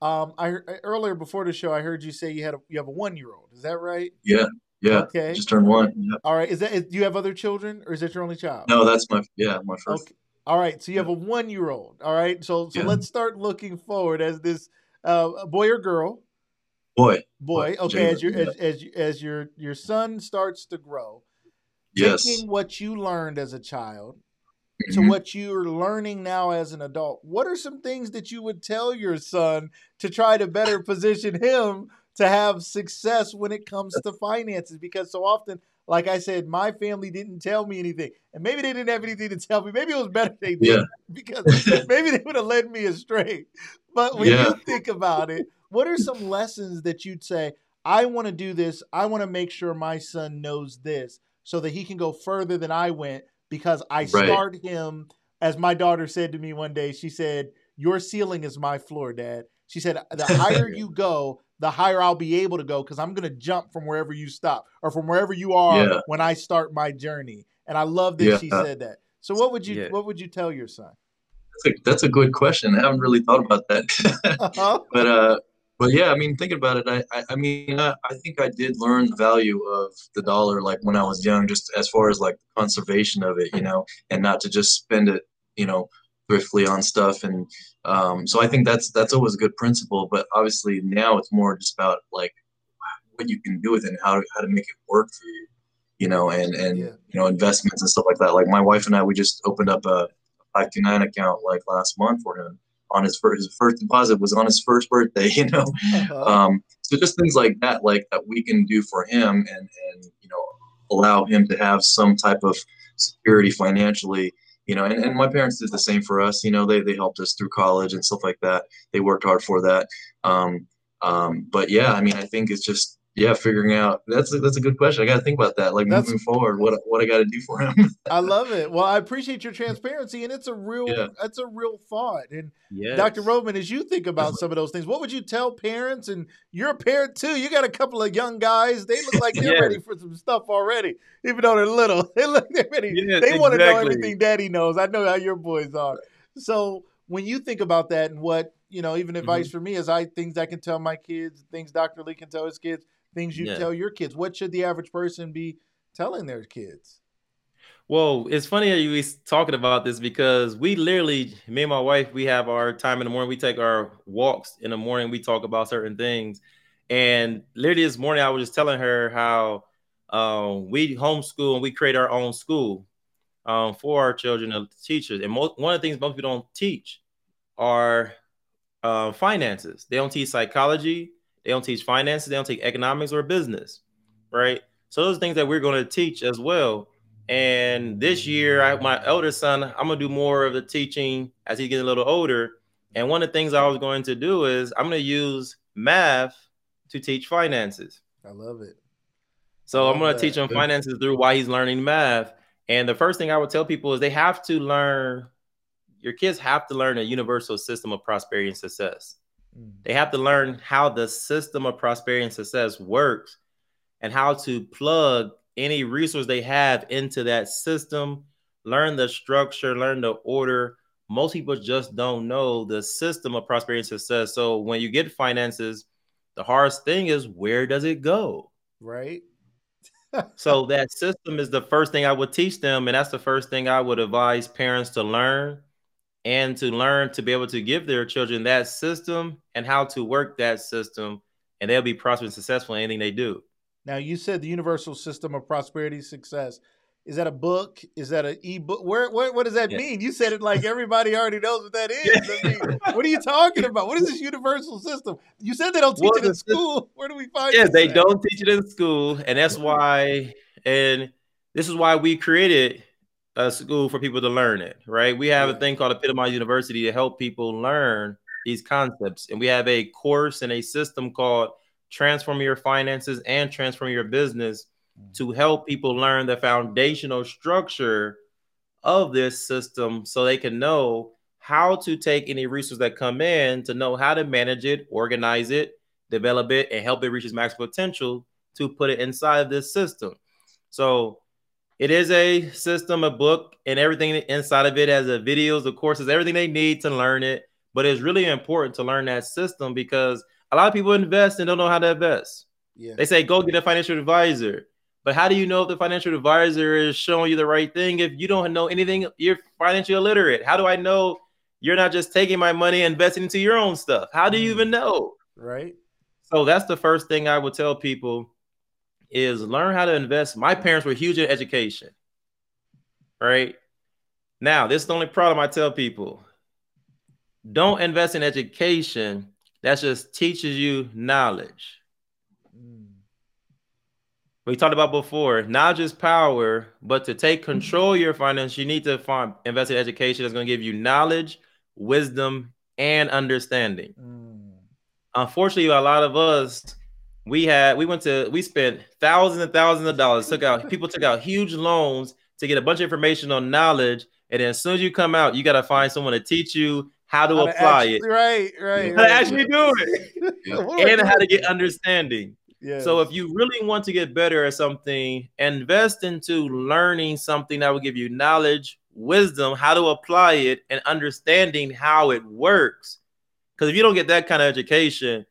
Um, I earlier before the show, I heard you say you had a, you have a one year old. Is that right? yeah yeah Okay. just turned one yeah. All right. Is that is, do you have other children, or is that your only child? no that's my yeah my first Okay. All right. So you have a one year old. All right. So so Yeah. let's start looking forward as this uh, boy or girl. boy boy Boy, okay as your as, as, as your your son starts to grow yes taking what you learned as a child to Mhm. what you're learning now as an adult what are some things that you would tell your son to try to better position him to have success when it comes to finances because so often like i said my family didn't tell me anything and maybe they didn't have anything to tell me maybe it was better they did Yeah. because maybe they would have led me astray but when Yeah. you think about it what are some lessons that you'd say i want to do this i want to make sure my son knows this so that he can go further than i went because i Right. start him as my daughter said to me one day she said your ceiling is my floor dad she said the higher you go the higher i'll be able to go because i'm going to jump from wherever you stop or from wherever you are Yeah. when i start my journey and i love that Yeah. she said that so what would you Yeah. what would you tell your son that's a, that's a good question i haven't really thought about that uh-huh. but uh but yeah i mean thinking about it i i, I mean I, I think i did learn the value of the dollar like when i was young just as far as like conservation of it you know and not to just spend it you know thriftily on stuff and um so i think that's that's always a good principle but obviously now it's more just about like what you can do with it and how to, how to make it work for you you know and and Yeah. you know investments and stuff like that like my wife and i we just opened up a 529 account like last month for him on his first his first deposit was on his first birthday you know Uh-huh. um, so just things like that like that we can do for him and and you know allow him to have some type of security financially you know and, and my parents did the same for us you know they they helped us through college and stuff like that. They worked hard for that. Um, um, but yeah i mean i think it's just yeah figuring out that's a, that's a good question i got to think about that like That's- moving forward what what i got to do for him I love it. Well, I appreciate your transparency, and it's a real, Yeah. it's a real thought. And Yes. Dr. Rhodman, as you think about some of those things, what would you tell parents? And you're a parent too. You got a couple of young guys. They look like they're Yes. ready for some stuff already, even though they're little. They look they're ready. Yes, they want to know everything Daddy knows. I know how your boys are. So when you think about that, and what you know, even advice Mm-hmm. for me is I things I can tell my kids, things Dr. Lee can tell his kids, things you Yeah. tell your kids. What should the average person be telling their kids? Well, it's funny that you talking about this because we literally, me and my wife, we have our time in the morning. We take our walks in the morning. We talk about certain things, and literally this morning, I was just telling her how um, we homeschool and we create our own school um, for our children and teachers. And most, one of the things most people don't teach are uh, finances. They don't teach psychology. They don't teach finances. They don't teach economics or business, right? So those are things that we're going to teach as well. And this year, I, my elder son, I'm gonna do more of the teaching as he gets a little older. And one of the things I was going to do is I'm gonna use math to teach finances. I love it. So I'm going to teach him finances through why he's learning math. And the first thing I would tell people is they have to learn, your kids have to learn a universal system of prosperity and success. They have to learn how the system of prosperity and success works and how to plug any resource they have into that system, learn the structure, learn the order. Most people just don't know the system of prosperity and success. So when you get finances, the hardest thing is where does it go? Right so that system is the first thing I would teach them, and that's the first thing I would advise parents to learn and to learn to be able to give their children that system and how to work that system, and they'll be prosperous and successful in anything they do. Now, you said the universal system of prosperity success. Is that a book? Is that an ebook? Where what, what does that yeah. mean? You said it like everybody already knows what that is. I mean, what are you talking about? What is this universal system? You said they don't teach well, it in school. Where do we find? It? Yeah, they at? don't teach it in school, and that's mm-hmm. why. And this is why we created a school for people to learn it. Right? We have a thing called Epitomize University to help people learn these concepts, and we have a course and a system called Transform Your Finances and Transform Your Business mm. to help people learn the foundational structure of this system so they can know how to take any resources that come in to know how to manage it, organize it, develop it, and help it reach its max potential to put it inside of this system. So it is a system, a book, and everything inside of it has the videos, the courses, everything they need to learn it. But it's really important to learn that system because a lot of people invest and don't know how to invest. Yeah. They say, go get a financial advisor. But how do you know if the financial advisor is showing you the right thing if you don't know anything? You're financially illiterate. How do I know you're not just taking my money and investing into your own stuff? How do you even mm. know? Right. So that's the first thing I would tell people is learn how to invest. My parents were huge in education. Right. Now, this is the only problem I tell people. Don't invest in education that just teaches you knowledge we talked about before, not just power, but to take control of your finance, you need to find invest in education that's going to give you knowledge, wisdom, and understanding. Mm. Unfortunately, a lot of us, we had we went to we spent thousands and thousands of dollars, took out people took out huge loans to get a bunch of information on knowledge, and then as soon as you come out, you got to find someone to teach you how to how apply to actually, it. Right, right. How right. to actually do it. and how to get understanding. So if you really want to get better at something, invest into learning something that will give you knowledge, wisdom, how to apply it, and understanding how it works. Because if you don't get that kind of education,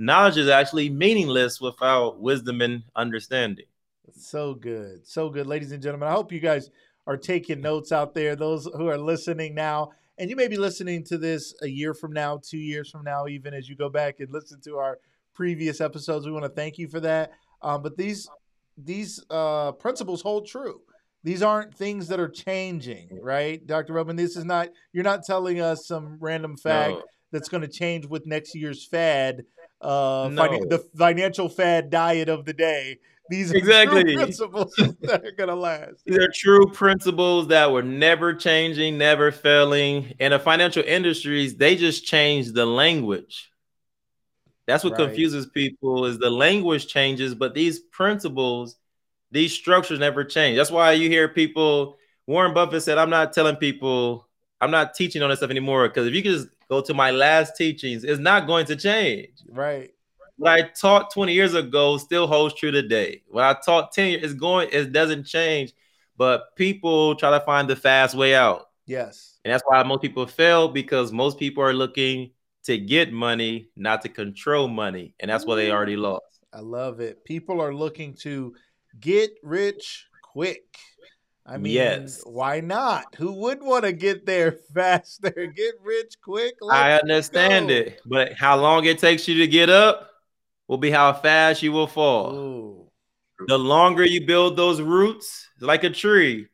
knowledge is actually meaningless without wisdom and understanding. So good. So good, ladies and gentlemen. I hope you guys are taking notes out there, those who are listening now. And you may be listening to this a year from now, two years from now, even as you go back and listen to our previous episodes. We want to thank you for that. Um, but these these uh, principles hold true. These aren't things that are changing, right, Dr. Robin? This is not. You're not telling us some random fact no. that's going to change with next year's fad, uh, no. fin- the financial fad diet of the day. These are exactly principles that are going to last. These are true principles that were never changing, never failing. And the financial industries, they just changed the language that's what right. confuses people is the language changes, but these principles, these structures never change. That's why you hear people. Warren Buffett said, "I'm not telling people, I'm not teaching on this stuff anymore because if you could just go to my last teachings, it's not going to change." Right. What I taught 20 years ago still holds true today. What I taught 10 years is going, it doesn't change, but people try to find the fast way out. Yes. And that's why most people fail because most people are looking to get money, not to control money. And that's what they already lost. I love it. People are looking to get rich quick. I mean, Yes. why not? Who would want to get there faster? Get rich quick? I understand go. it, but how long it takes you to get up will be how fast you will fall. Ooh. The longer you build those roots, like a tree,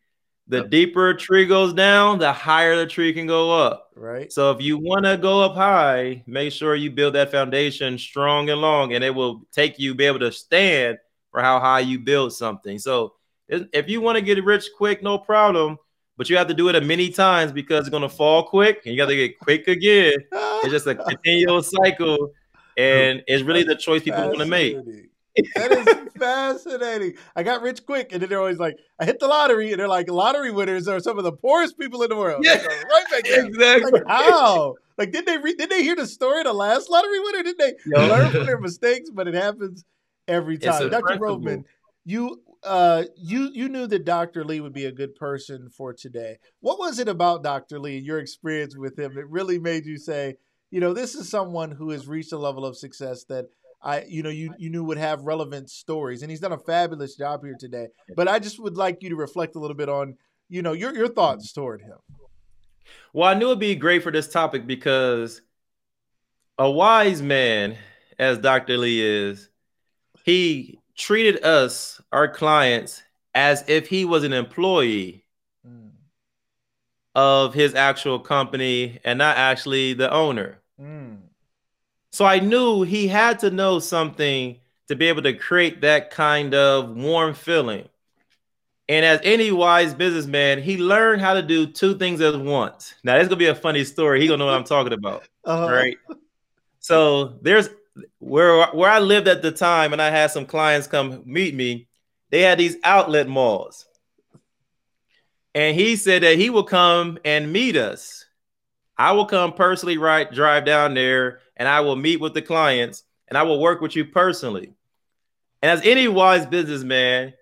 the deeper a tree goes down, the higher the tree can go up. Right? So if you want to go up high, make sure you build that foundation strong and long, and it will take you be able to stand for how high you build something. So if you want to get rich quick, no problem, but you have to do it a many times because it's gonna fall quick, and you got to get quick again. It's just a continual cycle, and it's really the choice people want to make. That is fascinating. I got rich quick, and then they're always like, I hit the lottery, and they're like, lottery winners are some of the poorest people in the world. Yeah. right back down. Exactly. Like how? Like did they re- did they hear the story of the last lottery winner? Did they Yo. learn from their mistakes? But it happens every time. Dr. Rhodman, you uh you you knew that Dr. Lee would be a good person for today. What was it about Dr. Lee, and your experience with him, that really made you say, you know, this is someone who has reached a level of success that I, you know, you you knew would have relevant stories, and he's done a fabulous job here today. But I just would like you to reflect a little bit on, you know, your your thoughts toward him. Well, I knew it'd be great for this topic because a wise man, as Dr. Lee is, he treated us, our clients, as if he was an employee Mm, of his actual company and not actually the owner. mm, So I knew he had to know something to be able to create that kind of warm feeling. And as any wise businessman, he learned how to do two things at once. Now, this is gonna be a funny story. He gonna know what I'm talking about, uh, right? So there's where where I lived at the time, and I had some clients come meet me. They had these outlet malls, and he said that he will come and meet us. I will come personally, right? Drive down there, and I will meet with the clients, and I will work with you personally. And as any wise businessman,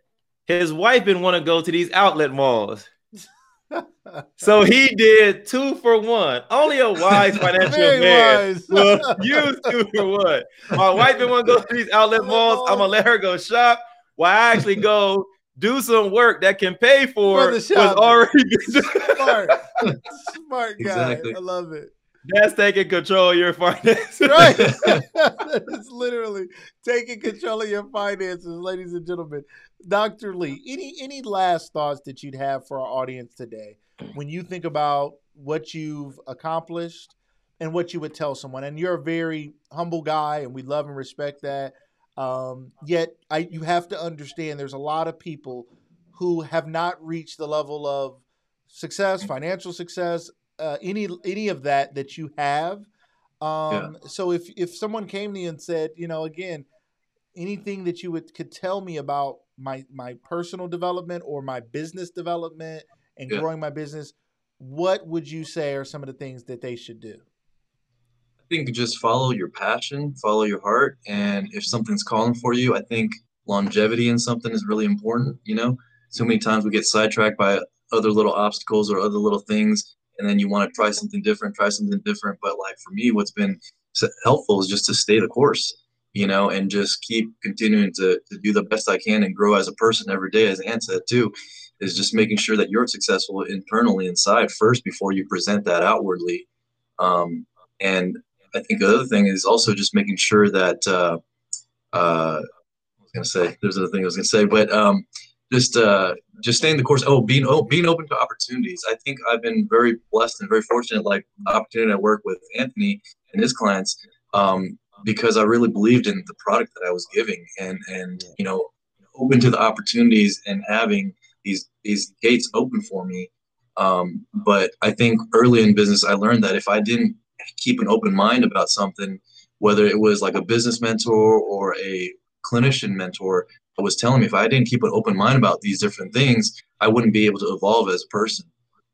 his wife didn't want to go to these outlet malls. So he did two for one. Only a wise financial man wise. will use two for one. My wife didn't want to go to these outlet malls. Oh. I'm gonna let her go shop. While I actually go do some work that can pay for, For the what's shopping. already been Smart, smart guy. Exactly. I love it. That's taking control of your finances. Right, it's literally taking control of your finances, ladies and gentlemen. Dr. Lee, any any last thoughts that you'd have for our audience today when you think about what you've accomplished and what you would tell someone? And you're a very humble guy, and we love and respect that. Um, yet, I you have to understand there's a lot of people who have not reached the level of success, financial success, uh, any any of that that you have. Um, So if if someone came to you and said, you know, again, anything that you would could tell me about my my personal development or my business development and Yeah. growing my business, what would you say are some of the things that they should do? I think just follow your passion, follow your heart, and if something's calling for you, I think longevity in something is really important. You know, so many times we get sidetracked by other little obstacles or other little things, and then you want to try something different, try something different. But like for me, what's been helpful is just to stay the course, you know, and just keep continuing to, to do the best I can and grow as a person every day. As Ann said too, is just making sure that you're successful internally inside first before you present that outwardly. Um, and I think the other thing is also just making sure that uh, uh, I was gonna say there's another thing I was gonna say, but um, just uh, just staying the course. Oh, being oh, being open to opportunities. I think I've been very blessed and very fortunate. Like the opportunity to work with Anthony and his clients um, because I really believed in the product that I was giving, and and you know, open to the opportunities and having these these gates open for me. Um, but I think early in business, I learned that if I didn't keep an open mind about something, whether it was like a business mentor or a clinician mentor, was telling me if I didn't keep an open mind about these different things, I wouldn't be able to evolve as a person,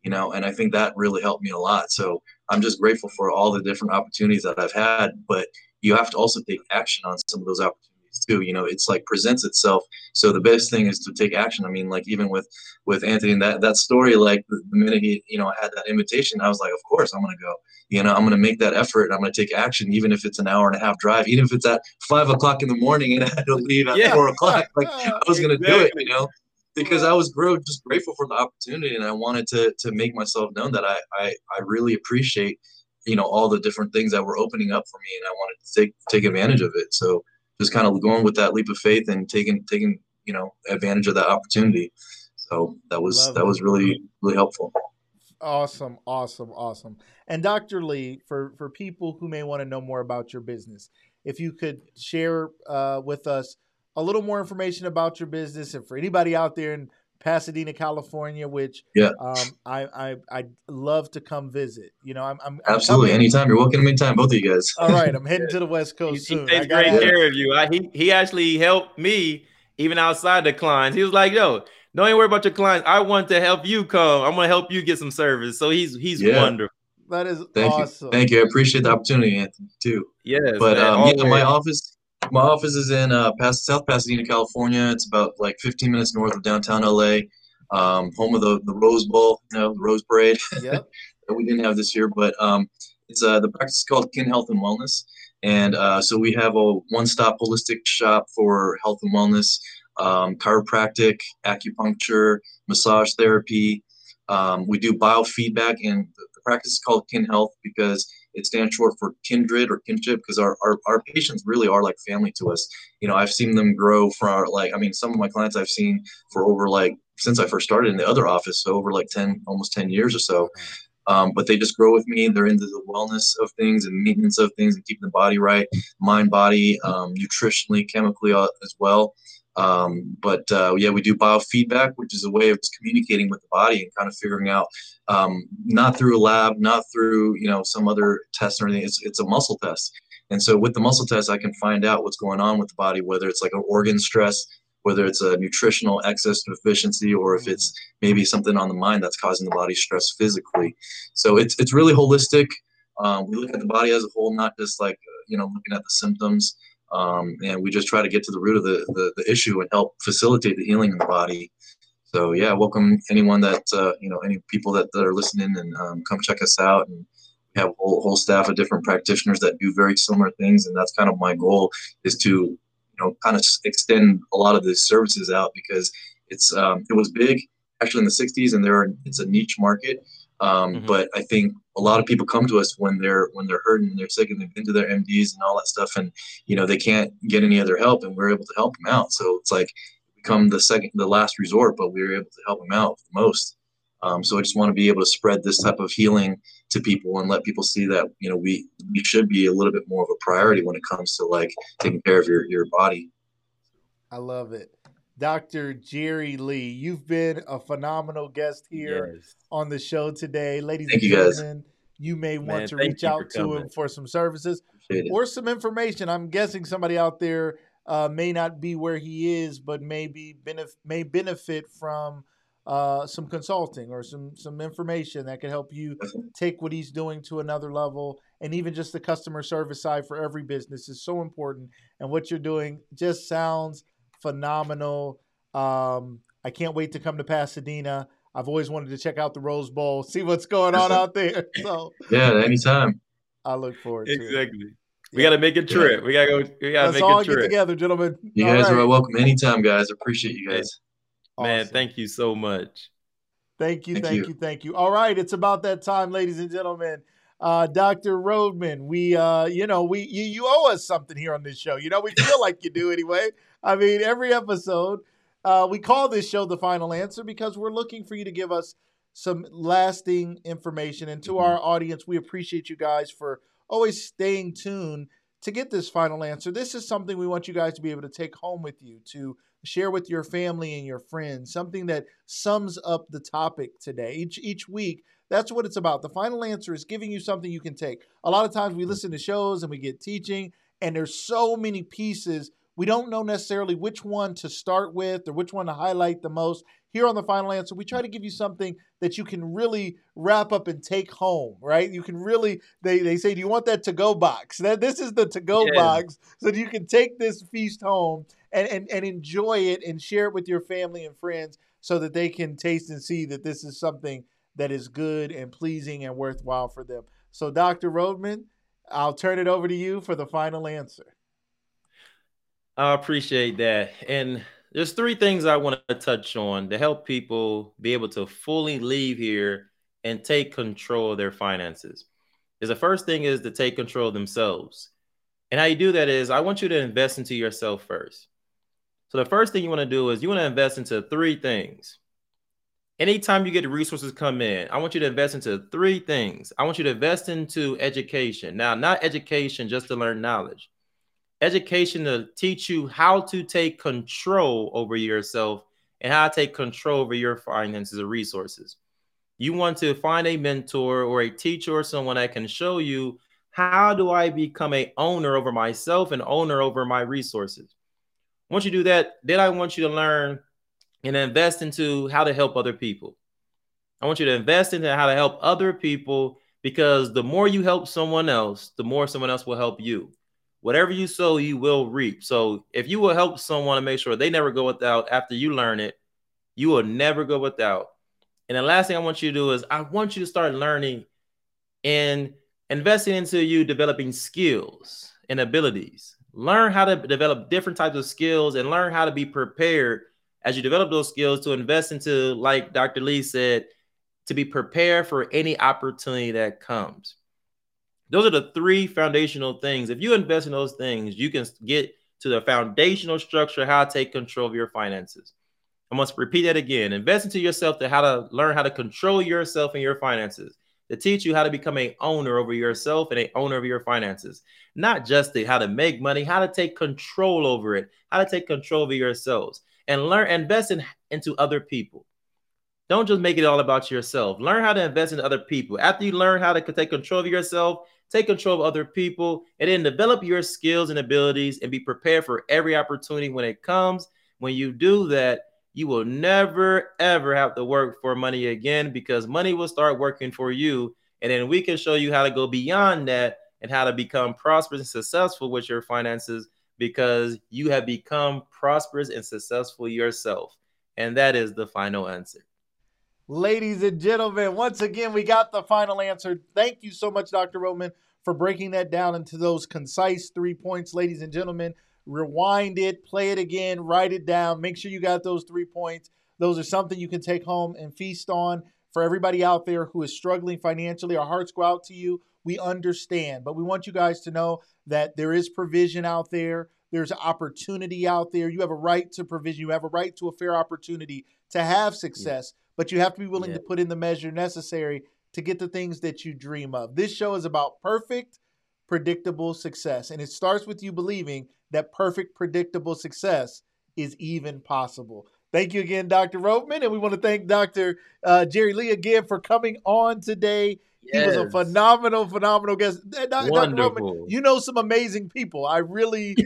you know. And I think that really helped me a lot. So I'm just grateful for all the different opportunities that I've had. But you have to also take action on some of those opportunities too. You know, it's like presents itself. So the best thing is to take action. I mean, like even with with Anthony that that story, like the, minute he you know had that invitation, I was like, of course I'm gonna go. You know, I'm gonna make that effort. and I'm gonna take action, even if it's an hour and a half drive, even if it's at five o'clock in the morning and I had to leave at Yeah. four o'clock. Like I was gonna do it. You know. Because I was grow just grateful for the opportunity, and I wanted to to make myself known that I I, I really appreciate you know all the different things that were opening up for me and i wanted to take take advantage of it so just kind of going with that leap of faith and taking taking you know advantage of that opportunity so that was Love that it. was really really helpful Awesome, awesome, awesome. And Dr. Lee, for for people who may want to know more about your business, if you could share uh, with us a little more information about your business, and for anybody out there in Pasadena, California, which Yeah. um, I I I'd love to come visit. You know, I'm, I'm I'm absolutely anytime you're welcome anytime both of you guys All right, I'm heading to the West Coast he soon. I takes great have- care of you. I, he he actually helped me even outside the clients. He was like, "Yo, don't even worry about your clients. I want to help you come. I'm gonna help you get some service." So he's he's Yeah. wonderful. That is thank awesome. you thank you i appreciate the opportunity anthony too Yes, but man, um, yeah, my office my office is in uh, Pas- South Pasadena, California. It's about like 15 minutes north of downtown LA, um, home of the, the Rose Bowl, you know, the Rose Parade. Yep. that we didn't have this year, but um, it's uh, the practice is called Kin Health and Wellness, and uh, so we have a one-stop holistic shop for health and wellness, um, chiropractic, acupuncture, massage therapy. Um, we do biofeedback, and the practice is called Kin Health because it stands short for kindred or kinship because our, our, our patients really are like family to us. You know, I've seen them grow from like, I mean, some of my clients I've seen for over like since I first started in the other office, so over like 10, almost 10 years or so. Um, but they just grow with me. They're into the wellness of things and maintenance of things and keeping the body right, mind, body, um, nutritionally, chemically uh, as well. Um, but uh, yeah, we do biofeedback, which is a way of just communicating with the body and kind of figuring out, um, not through a lab, not through you know some other test or anything. It's it's a muscle test, and so with the muscle test, I can find out what's going on with the body, whether it's like an organ stress, whether it's a nutritional excess deficiency, or if it's maybe something on the mind that's causing the body stress physically. So it's it's really holistic. Um, we look at the body as a whole, not just like uh, you know looking at the symptoms. Um, and we just try to get to the root of the, the, the issue and help facilitate the healing in the body. So yeah, welcome anyone that uh, you know any people that, that are listening and um, come check us out. And we have a whole, whole staff of different practitioners that do very similar things, and that's kind of my goal is to you know kind of extend a lot of these services out because it's um, it was big actually in the 60s and there are it's a niche market um, Mhm. but i think a lot of people come to us when they're when they're hurting they're sick and they've been to their mds and all that stuff and you know they can't get any other help and we're able to help them out. So it's like become the second the last resort but we were able to help them out the most. Um, so i just want to be able to spread this type of healing to people and let people see that you know we we should be a little bit more of a priority when it comes to like taking care of your your body. I love it. Dr. Jerry Lee, you've been a phenomenal guest here Yes. on the show today. Ladies Thank and you, gentlemen, you may want Man, to reach out to him for some services or some information. I'm guessing somebody out there uh, may not be where he is, but maybe benef- may benefit from uh, some consulting or some some information that could help you take what he's doing to another level. And even just the customer service side for every business is so important. And what you're doing just sounds phenomenal. Um, I can't wait to come to Pasadena. I've always wanted to check out the Rose Bowl, see what's going on out there. So yeah anytime I look forward to it. Exactly. We got to make a trip. We got to go. We got to Let's make all a get trip. together, gentlemen. you All guys right. are welcome anytime guys appreciate you guys Man, thank you so much. Thank you, Thank thank you. you, thank you. All right, it's about that time, ladies and gentlemen. Uh, Dr. Rhodman, we, uh, you know, we you, you owe us something here on this show. You know, we feel like you do anyway. I mean, every episode, uh, we call this show the final answer because we're looking for you to give us some lasting information. And to Mhm. our audience, we appreciate you guys for always staying tuned to get this final answer. This is something we want you guys to be able to take home with you to share with your family and your friends, something that sums up the topic today. Each each week, that's what it's about. The final answer is giving you something you can take. A lot of times we mm. listen to shows and we get teaching and there's so many pieces we don't know necessarily which one to start with or which one to highlight the most. Here on the final answer, we try to give you something that you can really wrap up and take home, right? You can really, they, they say, do you want that to go box? That This is the to go yeah. box so you can take this feast home and, and, and enjoy it and share it with your family and friends so that they can taste and see that this is something that is good and pleasing and worthwhile for them. So, Dr. Rhodman, I'll turn it over to you for the final answer. I appreciate that. And there's three things I want to touch on to help people be able to fully leave here and take control of their finances. Is the first thing is to take control of themselves. And how you do that is I want you to invest into yourself first. So the first thing you want to do is you want to invest into three things. Anytime you get resources come in, I want you to invest into three things. I want you to invest into education. Now, not education just to learn knowledge education to teach you how to take control over yourself and how to take control over your finances and resources. You want to find a mentor or a teacher or someone that can show you how do I become a owner over myself and owner over my resources. Once you do that, then I want you to learn and invest into how to help other people. I want you to invest into how to help other people because the more you help someone else, the more someone else will help you whatever you sow, you will reap. So if you will help someone to make sure they never go without after you learn it, you will never go without. And the last thing I want you to do is I want you to start learning and investing into you developing skills and abilities. Learn how to develop different types of skills and learn how to be prepared as you develop those skills to invest into, like Dr. Lee said, to be prepared for any opportunity that comes. Those are the three foundational things. If you invest in those things, you can get to the foundational structure how to take control of your finances. I must repeat that again. Invest into yourself to how to learn how to control yourself and your finances. To teach you how to become a owner over yourself and a owner of your finances. Not just the, how to make money, how to take control over it, how to take control over yourselves, and learn invest in, into other people. Don't just make it all about yourself. Learn how to invest in other people. After you learn how to take control of yourself, take control of other people, and then develop your skills and abilities and be prepared for every opportunity when it comes. When you do that, you will never ever have to work for money again because money will start working for you. And then we can show you how to go beyond that and how to become prosperous and successful with your finances because you have become prosperous and successful yourself. And that is the final answer. Ladies and gentlemen, once again, we got the final answer. Thank you so much, Dr. Rhodman, for breaking that down into those concise three points. Ladies and gentlemen, rewind it, play it again, write it down. Make sure you got those three points. Those are something you can take home and feast on. For everybody out there who is struggling financially, our hearts go out to you. We understand, but we want you guys to know that there is provision out there. There's opportunity out there. You have a right to provision. You have a right to a fair opportunity to have success. Yeah but you have to be willing yeah. to put in the measure necessary to get the things that you dream of. This show is about perfect, predictable success. And it starts with you believing that perfect, predictable success is even possible. Thank you again, Dr. Rhodman. And we want to thank Dr. Uh, Jerry Lee again for coming on today. Yes. He was a phenomenal, phenomenal guest. Dr. Rhodman, you know some amazing people. I really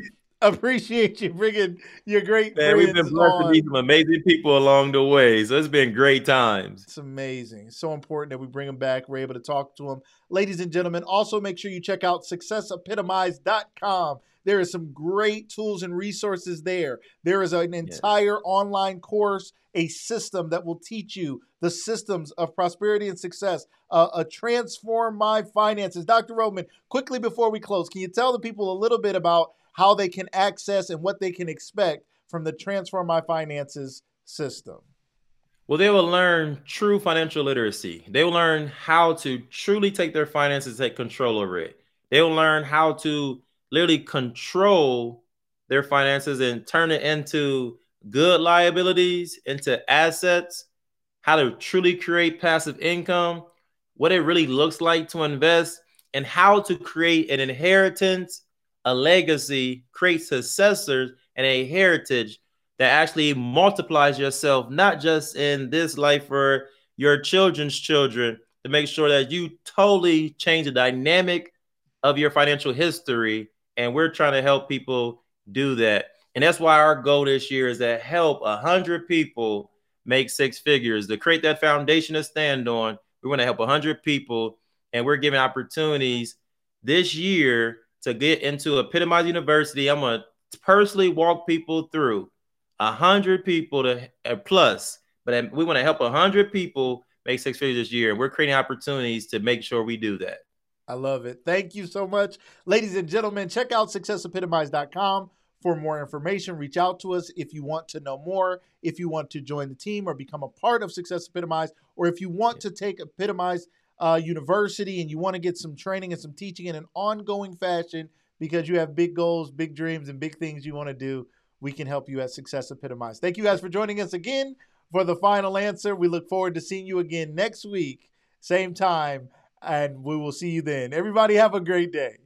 appreciate you bringing your great Man, we've been blessed on. to meet some amazing people along the way. So it's been great times. It's amazing. It's so important that we bring them back. We're able to talk to them. Ladies and gentlemen, also make sure you check out successepitomize.com. There is some great tools and resources there. There is an entire yes. online course, a system that will teach you the systems of prosperity and success, uh, a transform my finances. Dr. Rhodman, quickly before we close, can you tell the people a little bit about how they can access and what they can expect from the Transform My Finances system? Well, they will learn true financial literacy. They will learn how to truly take their finances, take control over it. They will learn how to literally control their finances and turn it into good liabilities, into assets, how to truly create passive income, what it really looks like to invest, and how to create an inheritance a legacy, create successors, and a heritage that actually multiplies yourself, not just in this life for your children's children, to make sure that you totally change the dynamic of your financial history. And we're trying to help people do that. And that's why our goal this year is to help 100 people make six figures, to create that foundation to stand on. We want to help 100 people, and we're giving opportunities this year to get into Epitomize University. I'm going to personally walk people through a 100 people to uh, plus, but we want to help a 100 people make six figures this year. And we're creating opportunities to make sure we do that. I love it. Thank you so much. Ladies and gentlemen, check out successepitomize.com for more information. Reach out to us if you want to know more, if you want to join the team or become a part of Success Epitomize, or if you want to take Epitomize uh, University and you want to get some training and some teaching in an ongoing fashion because you have big goals, big dreams, and big things you want to do, we can help you at Success Epitomize. Thank you guys for joining us again for the final answer. We look forward to seeing you again next week, same time, and we will see you then. Everybody, have a great day.